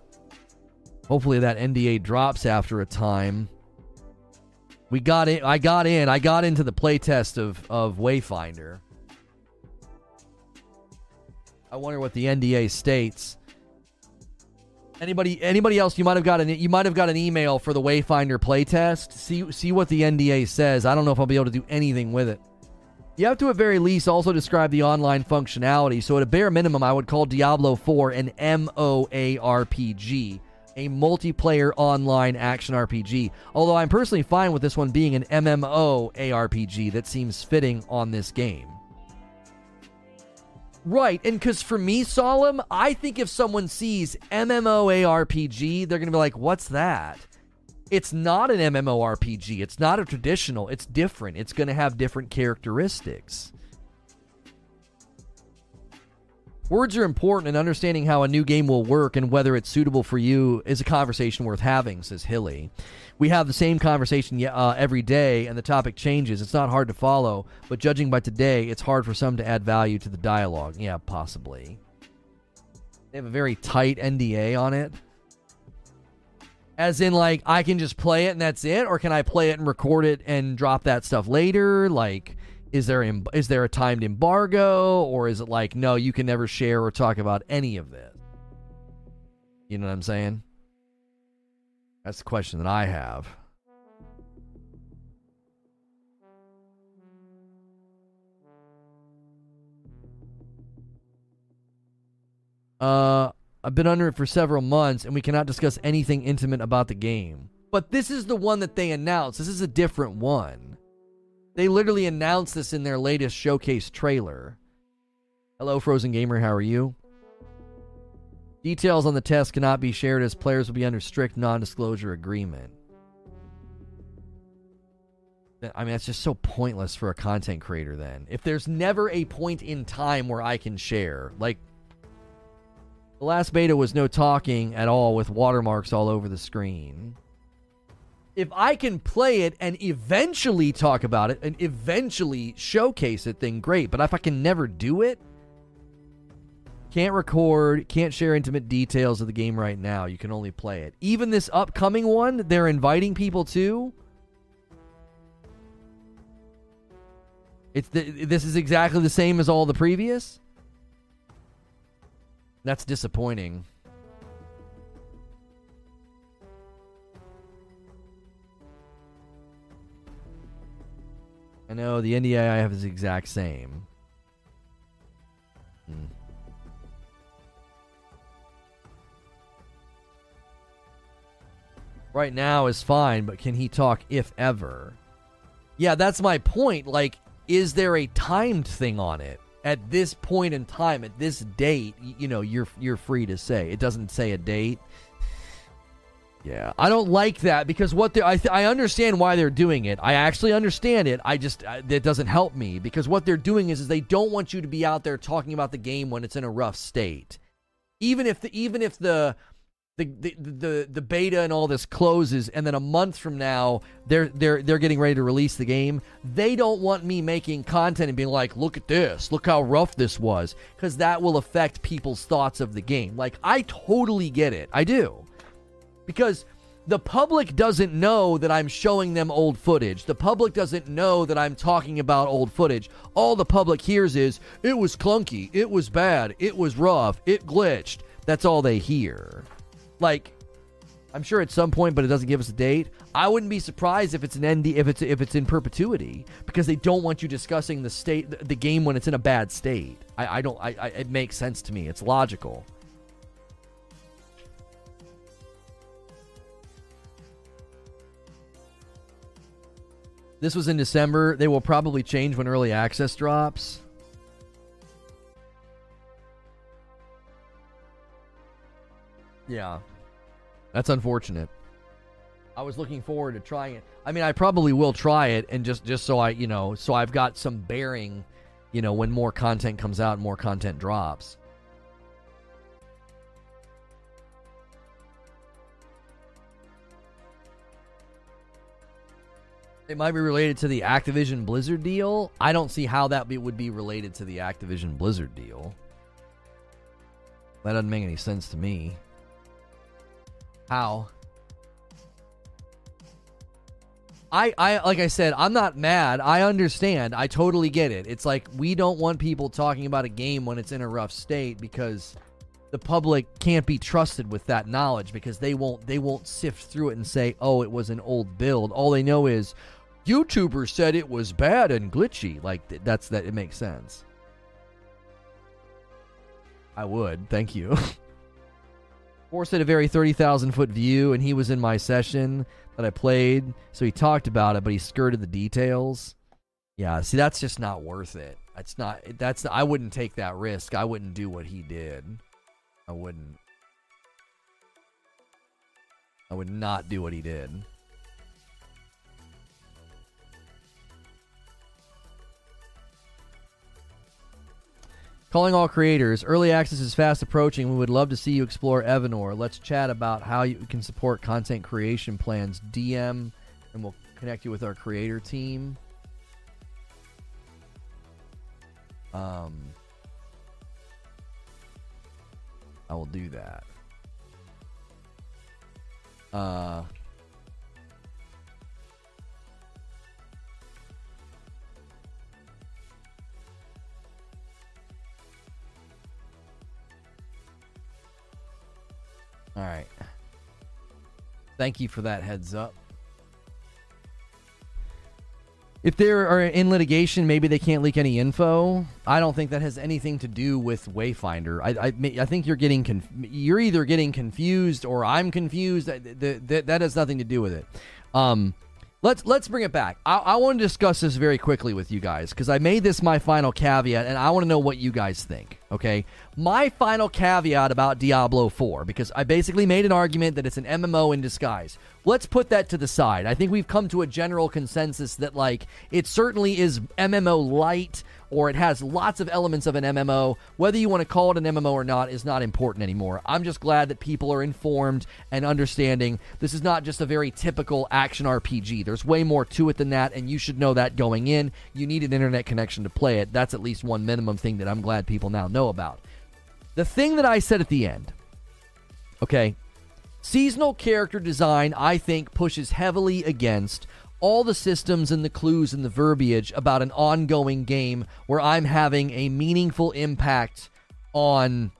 Hopefully that NDA drops after a time. We got in I got in. I got into the playtest of of Wayfinder. I wonder what the NDA states. Anybody anybody else you might have got an you might have got an email for the Wayfinder playtest. See see what the NDA says. I don't know if I'll be able to do anything with it. You have to at very least also describe the online functionality. So at a bare minimum, I would call Diablo 4 an MOARPG, a multiplayer online action RPG. Although I'm personally fine with this one being an MMOARPG that seems fitting on this game. Right, and because for me, Solemn, I think if someone sees MMOARPG, they're going to be like, what's that? It's not an MMORPG. It's not a traditional. It's different. It's going to have different characteristics. Words are important, and understanding how a new game will work and whether it's suitable for you is a conversation worth having, says Hilly. We have the same conversation uh, every day, and the topic changes. It's not hard to follow, but judging by today, it's hard for some to add value to the dialogue. Yeah, possibly. They have a very tight NDA on it. As in, like, I can just play it and that's it, or can I play it and record it and drop that stuff later? Like, is there is there a timed embargo, or is it like, no, you can never share or talk about any of this? You know what I'm saying? That's the question that I have. Uh, I've been under it for several months, and we cannot discuss anything intimate about the game. But this is the one that they announced. This is a different one. They literally announced this in their latest showcase trailer. Hello, Frozen Gamer. How are you? Details on the test cannot be shared as players will be under strict non disclosure agreement. I mean, that's just so pointless for a content creator then. If there's never a point in time where I can share, like the last beta was no talking at all with watermarks all over the screen. If I can play it and eventually talk about it and eventually showcase it, then great. But if I can never do it, can't record, can't share intimate details of the game right now. You can only play it. Even this upcoming one, they're inviting people to. It's the, this is exactly the same as all the previous. That's disappointing. I know the NDA I have is the exact same. Hmm. Right now is fine, but can he talk if ever? Yeah, that's my point. Like, is there a timed thing on it? At this point in time, at this date, you know, you're you're free to say. It doesn't say a date. Yeah, I don't like that because what they I th- I understand why they're doing it. I actually understand it. I just uh, it doesn't help me because what they're doing is is they don't want you to be out there talking about the game when it's in a rough state. Even if the even if the the, the the beta and all this closes and then a month from now they're they're they're getting ready to release the game. They don't want me making content and being like look at this. Look how rough this was. Cuz that will affect people's thoughts of the game. Like I totally get it. I do. Because the public doesn't know that I'm showing them old footage. The public doesn't know that I'm talking about old footage. All the public hears is, it was clunky, it was bad, it was rough, it glitched. That's all they hear. Like, I'm sure at some point, but it doesn't give us a date. I wouldn't be surprised if it's an ND if it's if it's in perpetuity because they don't want you discussing the state the game when it's in a bad state. I, I don't. I, I it makes sense to me. It's logical. This was in December. They will probably change when early access drops. Yeah. That's unfortunate. I was looking forward to trying it. I mean, I probably will try it and just just so I, you know, so I've got some bearing, you know, when more content comes out and more content drops. It might be related to the Activision Blizzard deal. I don't see how that be, would be related to the Activision Blizzard deal. That doesn't make any sense to me. How? I, I like I said, I'm not mad. I understand. I totally get it. It's like we don't want people talking about a game when it's in a rough state because the public can't be trusted with that knowledge because they won't they won't sift through it and say, "Oh, it was an old build." All they know is YouTubers said it was bad and glitchy. Like that's that it makes sense. I would. Thank you. Force had a very 30,000 foot view, and he was in my session that I played. So he talked about it, but he skirted the details. Yeah, see, that's just not worth it. That's not, that's, I wouldn't take that risk. I wouldn't do what he did. I wouldn't. I would not do what he did. Calling all creators. Early access is fast approaching. We would love to see you explore Evanor. Let's chat about how you can support content creation plans. DM, and we'll connect you with our creator team. Um, I will do that. Uh, All right. Thank you for that heads up. If they are in litigation, maybe they can't leak any info. I don't think that has anything to do with Wayfinder. I, I, I think you're getting conf- you're either getting confused or I'm confused. That, that, that has nothing to do with it. Um, let's let's bring it back. I, I want to discuss this very quickly with you guys because I made this my final caveat, and I want to know what you guys think. Okay, my final caveat about Diablo 4 because I basically made an argument that it's an MMO in disguise. Let's put that to the side. I think we've come to a general consensus that like it certainly is MMO light or it has lots of elements of an MMO. Whether you want to call it an MMO or not is not important anymore. I'm just glad that people are informed and understanding this is not just a very typical action RPG. There's way more to it than that, and you should know that going in. You need an internet connection to play it. That's at least one minimum thing that I'm glad people now know about. The thing that I said at the end, okay, seasonal character design, I think, pushes heavily against all the systems and the clues and the verbiage about an ongoing game where I'm having a meaningful impact on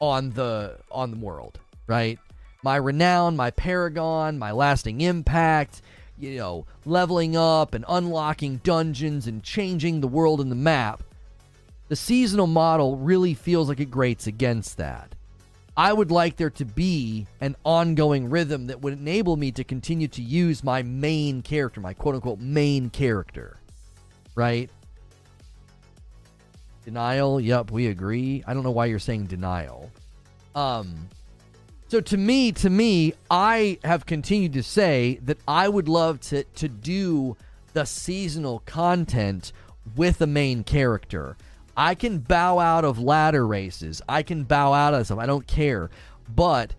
on the on the world, right? My renown, my paragon, my lasting impact, you know, leveling up and unlocking dungeons and changing the world and the map. The seasonal model really feels like it grates against that. I would like there to be an ongoing rhythm that would enable me to continue to use my main character, my quote unquote main character. Right? Denial, yep, we agree. I don't know why you're saying denial. Um so to me, to me, I have continued to say that I would love to to do the seasonal content with a main character. I can bow out of ladder races. I can bow out of some. I don't care. But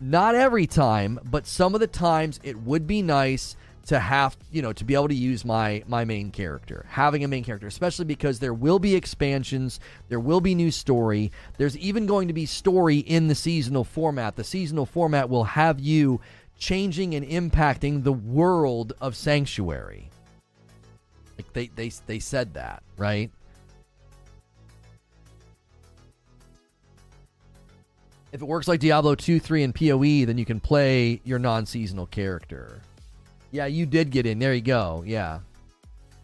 not every time, but some of the times it would be nice to have, you know, to be able to use my my main character. Having a main character, especially because there will be expansions, there will be new story. There's even going to be story in the seasonal format. The seasonal format will have you changing and impacting the world of Sanctuary. Like they they they said that, right? If it works like Diablo 2, 3, and PoE, then you can play your non seasonal character. Yeah, you did get in. There you go. Yeah.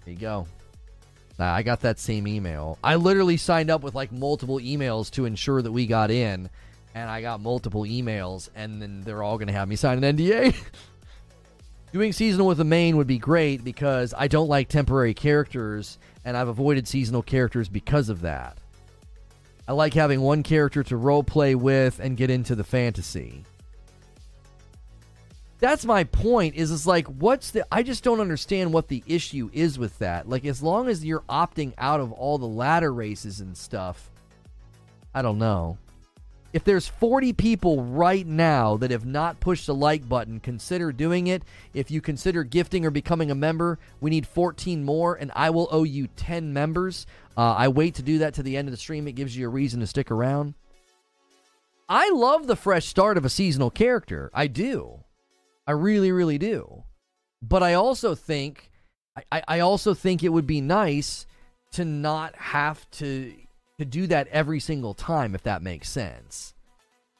There you go. I got that same email. I literally signed up with like multiple emails to ensure that we got in, and I got multiple emails, and then they're all going to have me sign an NDA. Doing seasonal with a main would be great because I don't like temporary characters, and I've avoided seasonal characters because of that. I like having one character to role play with and get into the fantasy. That's my point. Is it's like what's the I just don't understand what the issue is with that. Like as long as you're opting out of all the ladder races and stuff, I don't know. If there's 40 people right now that have not pushed the like button, consider doing it. If you consider gifting or becoming a member, we need 14 more, and I will owe you 10 members. Uh, I wait to do that to the end of the stream. It gives you a reason to stick around. I love the fresh start of a seasonal character. I do. I really, really do. But I also think, I, I also think it would be nice to not have to to do that every single time, if that makes sense.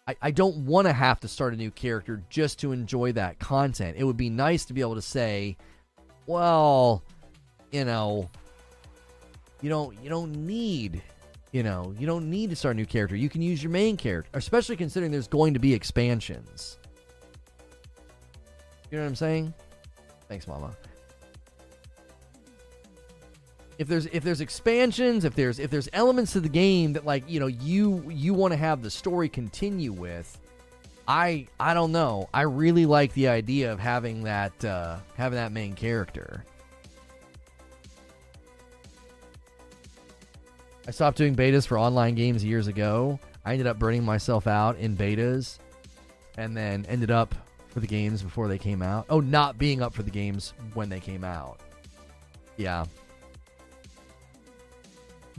I, I don't want to have to start a new character just to enjoy that content. It would be nice to be able to say, well, you know, you don't you don't need you know you don't need to start a new character. You can use your main character, especially considering there's going to be expansions. You know what I'm saying? Thanks, Mama if there's if there's expansions, if there's if there's elements to the game that like you know you you want to have the story continue with, I I don't know. I really like the idea of having that uh, having that main character. I stopped doing betas for online games years ago. I ended up burning myself out in betas, and then ended up for the games before they came out. Oh, not being up for the games when they came out. Yeah,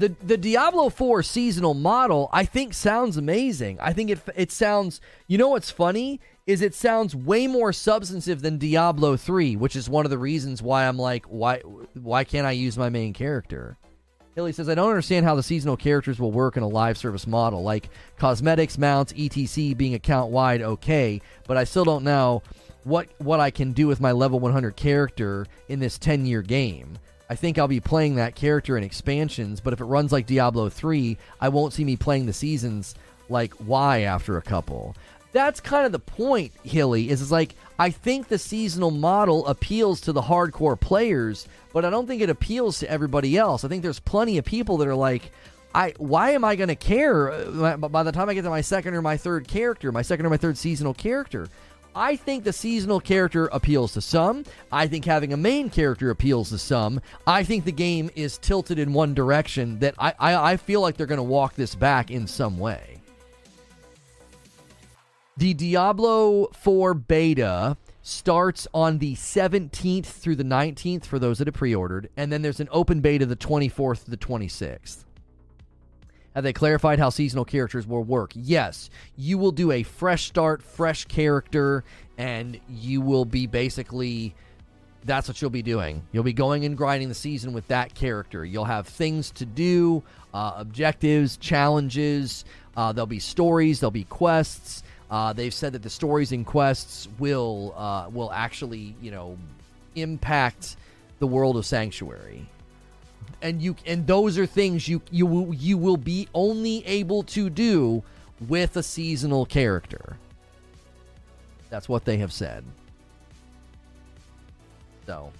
the the Diablo 4 seasonal model I think sounds amazing. I think it it sounds you know what's funny is it sounds way more substantive than Diablo 3, which is one of the reasons why I'm like why why can't I use my main character? Hilly says I don't understand how the seasonal characters will work in a live service model like cosmetics, mounts, etc being account wide okay, but I still don't know what what I can do with my level 100 character in this 10 year game. I think I'll be playing that character in expansions, but if it runs like Diablo 3, I won't see me playing the seasons like why after a couple. That's kind of the point, Hilly, is it's like I think the seasonal model appeals to the hardcore players, but I don't think it appeals to everybody else. I think there's plenty of people that are like, I why am I going to care uh, by the time I get to my second or my third character, my second or my third seasonal character? I think the seasonal character appeals to some. I think having a main character appeals to some. I think the game is tilted in one direction that I, I, I feel like they're going to walk this back in some way. The Diablo 4 beta starts on the 17th through the 19th for those that have pre ordered, and then there's an open beta the 24th to the 26th. Have they clarified how seasonal characters will work? Yes. You will do a fresh start, fresh character, and you will be basically. That's what you'll be doing. You'll be going and grinding the season with that character. You'll have things to do, uh, objectives, challenges. Uh, there'll be stories. There'll be quests. Uh, they've said that the stories and quests will uh, will actually, you know, impact the world of Sanctuary and you and those are things you you will you will be only able to do with a seasonal character. That's what they have said. So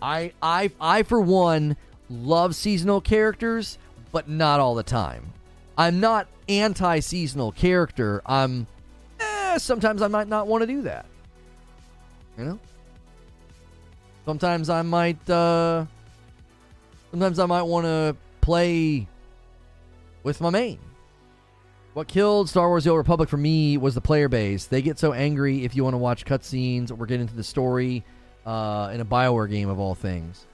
I I I for one love seasonal characters, but not all the time. I'm not anti-seasonal character. I'm eh, sometimes I might not want to do that. You know? Sometimes I might uh sometimes I might want to play with my main. What killed Star Wars The Old Republic for me was the player base. They get so angry if you want to watch cutscenes or get into the story uh, in a Bioware game of all things.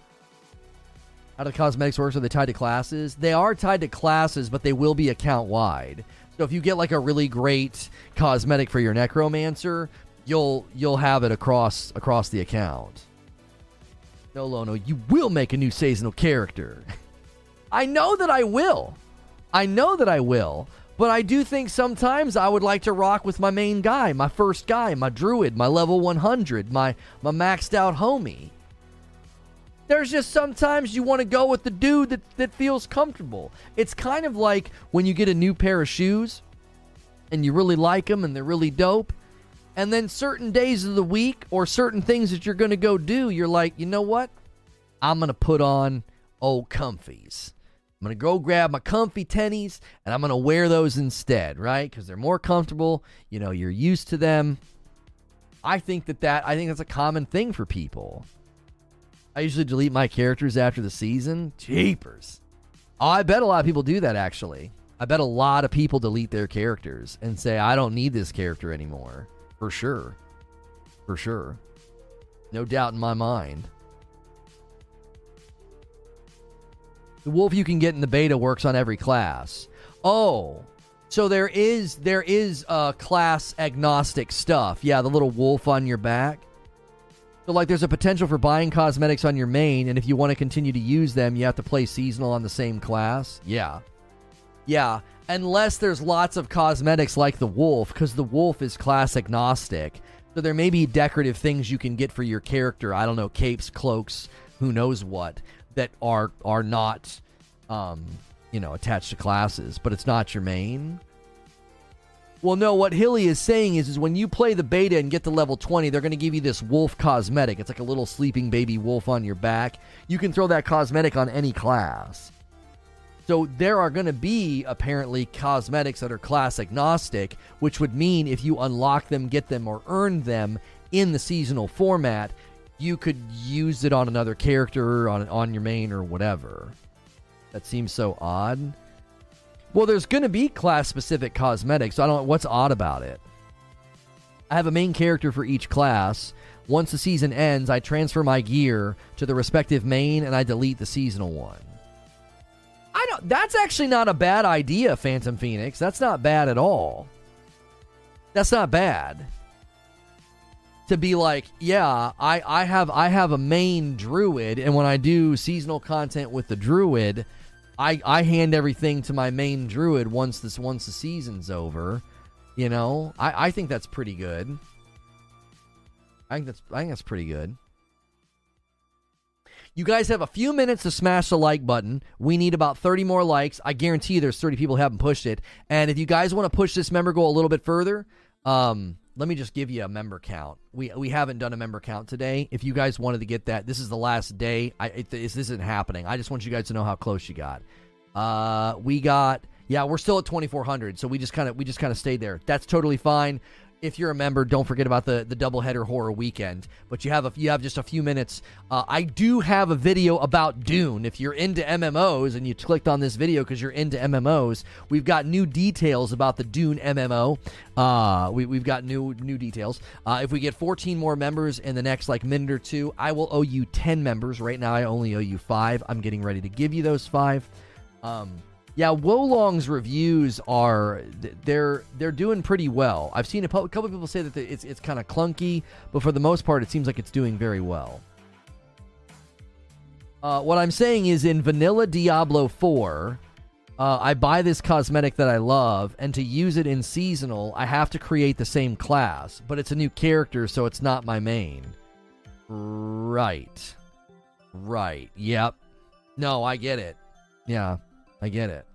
How do the cosmetics work? Are they tied to classes? They are tied to classes, but they will be account wide. So if you get like a really great cosmetic for your necromancer, you'll you'll have it across across the account. No, Lono, you will make a new seasonal character. I know that I will. I know that I will. But I do think sometimes I would like to rock with my main guy, my first guy, my druid, my level 100, my, my maxed out homie. There's just sometimes you want to go with the dude that, that feels comfortable. It's kind of like when you get a new pair of shoes and you really like them and they're really dope and then certain days of the week or certain things that you're going to go do, you're like, you know what? I'm going to put on old comfies. I'm going to go grab my comfy tennies and I'm going to wear those instead, right? Because they're more comfortable. You know, you're used to them. I think that that I think that's a common thing for people. I usually delete my characters after the season. Jeepers. Oh, I bet a lot of people do that actually. I bet a lot of people delete their characters and say, I don't need this character anymore. For sure. For sure. No doubt in my mind. The wolf you can get in the beta works on every class. Oh, so there is there is uh, class agnostic stuff. Yeah, the little wolf on your back. So like there's a potential for buying cosmetics on your main, and if you want to continue to use them, you have to play seasonal on the same class. Yeah. Yeah. Unless there's lots of cosmetics like the wolf, because the wolf is class agnostic. So there may be decorative things you can get for your character. I don't know, capes, cloaks, who knows what, that are are not um, you know, attached to classes, but it's not your main. Well, no, what Hilly is saying is, is when you play the beta and get to level 20, they're going to give you this wolf cosmetic. It's like a little sleeping baby wolf on your back. You can throw that cosmetic on any class. So there are going to be apparently cosmetics that are class agnostic, which would mean if you unlock them, get them, or earn them in the seasonal format, you could use it on another character, on on your main, or whatever. That seems so odd. Well, there's going to be class specific cosmetics. So I don't what's odd about it. I have a main character for each class. Once the season ends, I transfer my gear to the respective main and I delete the seasonal one. I don't that's actually not a bad idea, Phantom Phoenix. That's not bad at all. That's not bad. To be like, yeah, I, I have I have a main druid, and when I do seasonal content with the druid, I I hand everything to my main druid once this once the season's over. You know, I I think that's pretty good. I think that's I think that's pretty good. You guys have a few minutes to smash the like button. We need about 30 more likes. I guarantee you there's 30 people who haven't pushed it. And if you guys want to push this member goal a little bit further, um, let me just give you a member count. We we haven't done a member count today. If you guys wanted to get that, this is the last day. I it, this isn't happening. I just want you guys to know how close you got. Uh, we got yeah, we're still at 2400. So we just kind of we just kind of stayed there. That's totally fine if you're a member, don't forget about the the doubleheader horror weekend. But you have a you have just a few minutes. Uh, I do have a video about Dune. If you're into MMOs and you clicked on this video because you're into MMOs, we've got new details about the Dune MMO. Uh, we, we've got new new details. Uh, if we get 14 more members in the next like minute or two, I will owe you 10 members. Right now, I only owe you five. I'm getting ready to give you those five. Um, yeah, Wo Long's reviews are they're they're doing pretty well. I've seen a couple people say that it's it's kind of clunky, but for the most part, it seems like it's doing very well. Uh, what I'm saying is, in Vanilla Diablo 4, uh, I buy this cosmetic that I love, and to use it in seasonal, I have to create the same class, but it's a new character, so it's not my main. Right. Right. Yep. No, I get it. Yeah. I get it.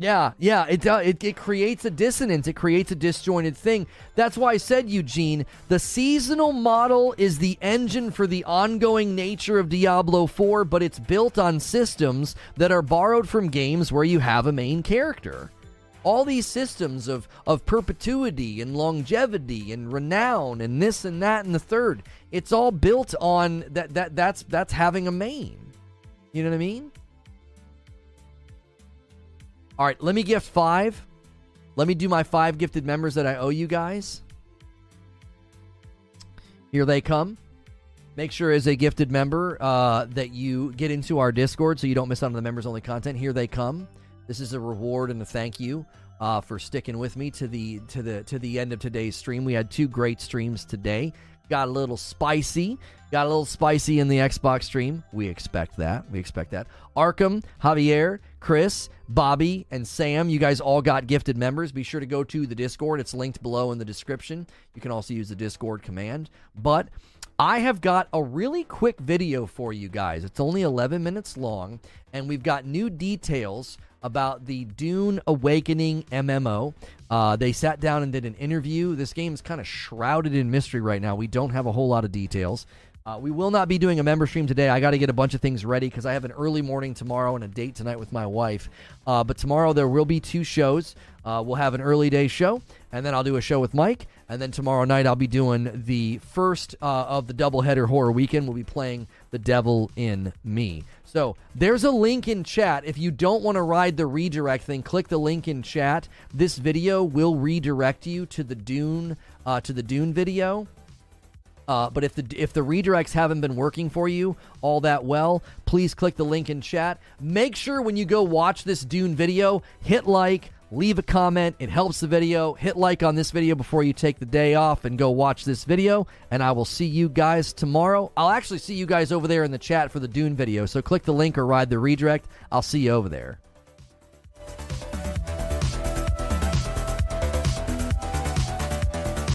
Yeah, yeah, it, uh, it it creates a dissonance. It creates a disjointed thing. That's why I said, Eugene, the seasonal model is the engine for the ongoing nature of Diablo 4, but it's built on systems that are borrowed from games where you have a main character. All these systems of, of perpetuity and longevity and renown and this and that and the third, it's all built on that that that's that's having a main. You know what I mean? All right, let me gift five. Let me do my five gifted members that I owe you guys. Here they come. Make sure as a gifted member uh, that you get into our Discord so you don't miss out on the members only content. Here they come. This is a reward and a thank you uh, for sticking with me to the to the to the end of today's stream. We had two great streams today. Got a little spicy. Got a little spicy in the Xbox stream. We expect that. We expect that. Arkham, Javier, Chris, Bobby, and Sam, you guys all got gifted members. Be sure to go to the Discord. It's linked below in the description. You can also use the Discord command. But I have got a really quick video for you guys. It's only 11 minutes long, and we've got new details about the Dune Awakening MMO. Uh, they sat down and did an interview. This game is kind of shrouded in mystery right now. We don't have a whole lot of details. Uh, we will not be doing a member stream today. I got to get a bunch of things ready because I have an early morning tomorrow and a date tonight with my wife. Uh, but tomorrow there will be two shows. Uh, we'll have an early day show, and then I'll do a show with Mike. And then tomorrow night I'll be doing the first uh, of the doubleheader horror weekend. We'll be playing The Devil in Me. So there's a link in chat. If you don't want to ride the redirect thing, click the link in chat. This video will redirect you to the Dune uh, to the Dune video. Uh, but if the if the redirects haven't been working for you all that well, please click the link in chat. Make sure when you go watch this Dune video, hit like, leave a comment. It helps the video. Hit like on this video before you take the day off and go watch this video. And I will see you guys tomorrow. I'll actually see you guys over there in the chat for the Dune video. So click the link or ride the redirect. I'll see you over there.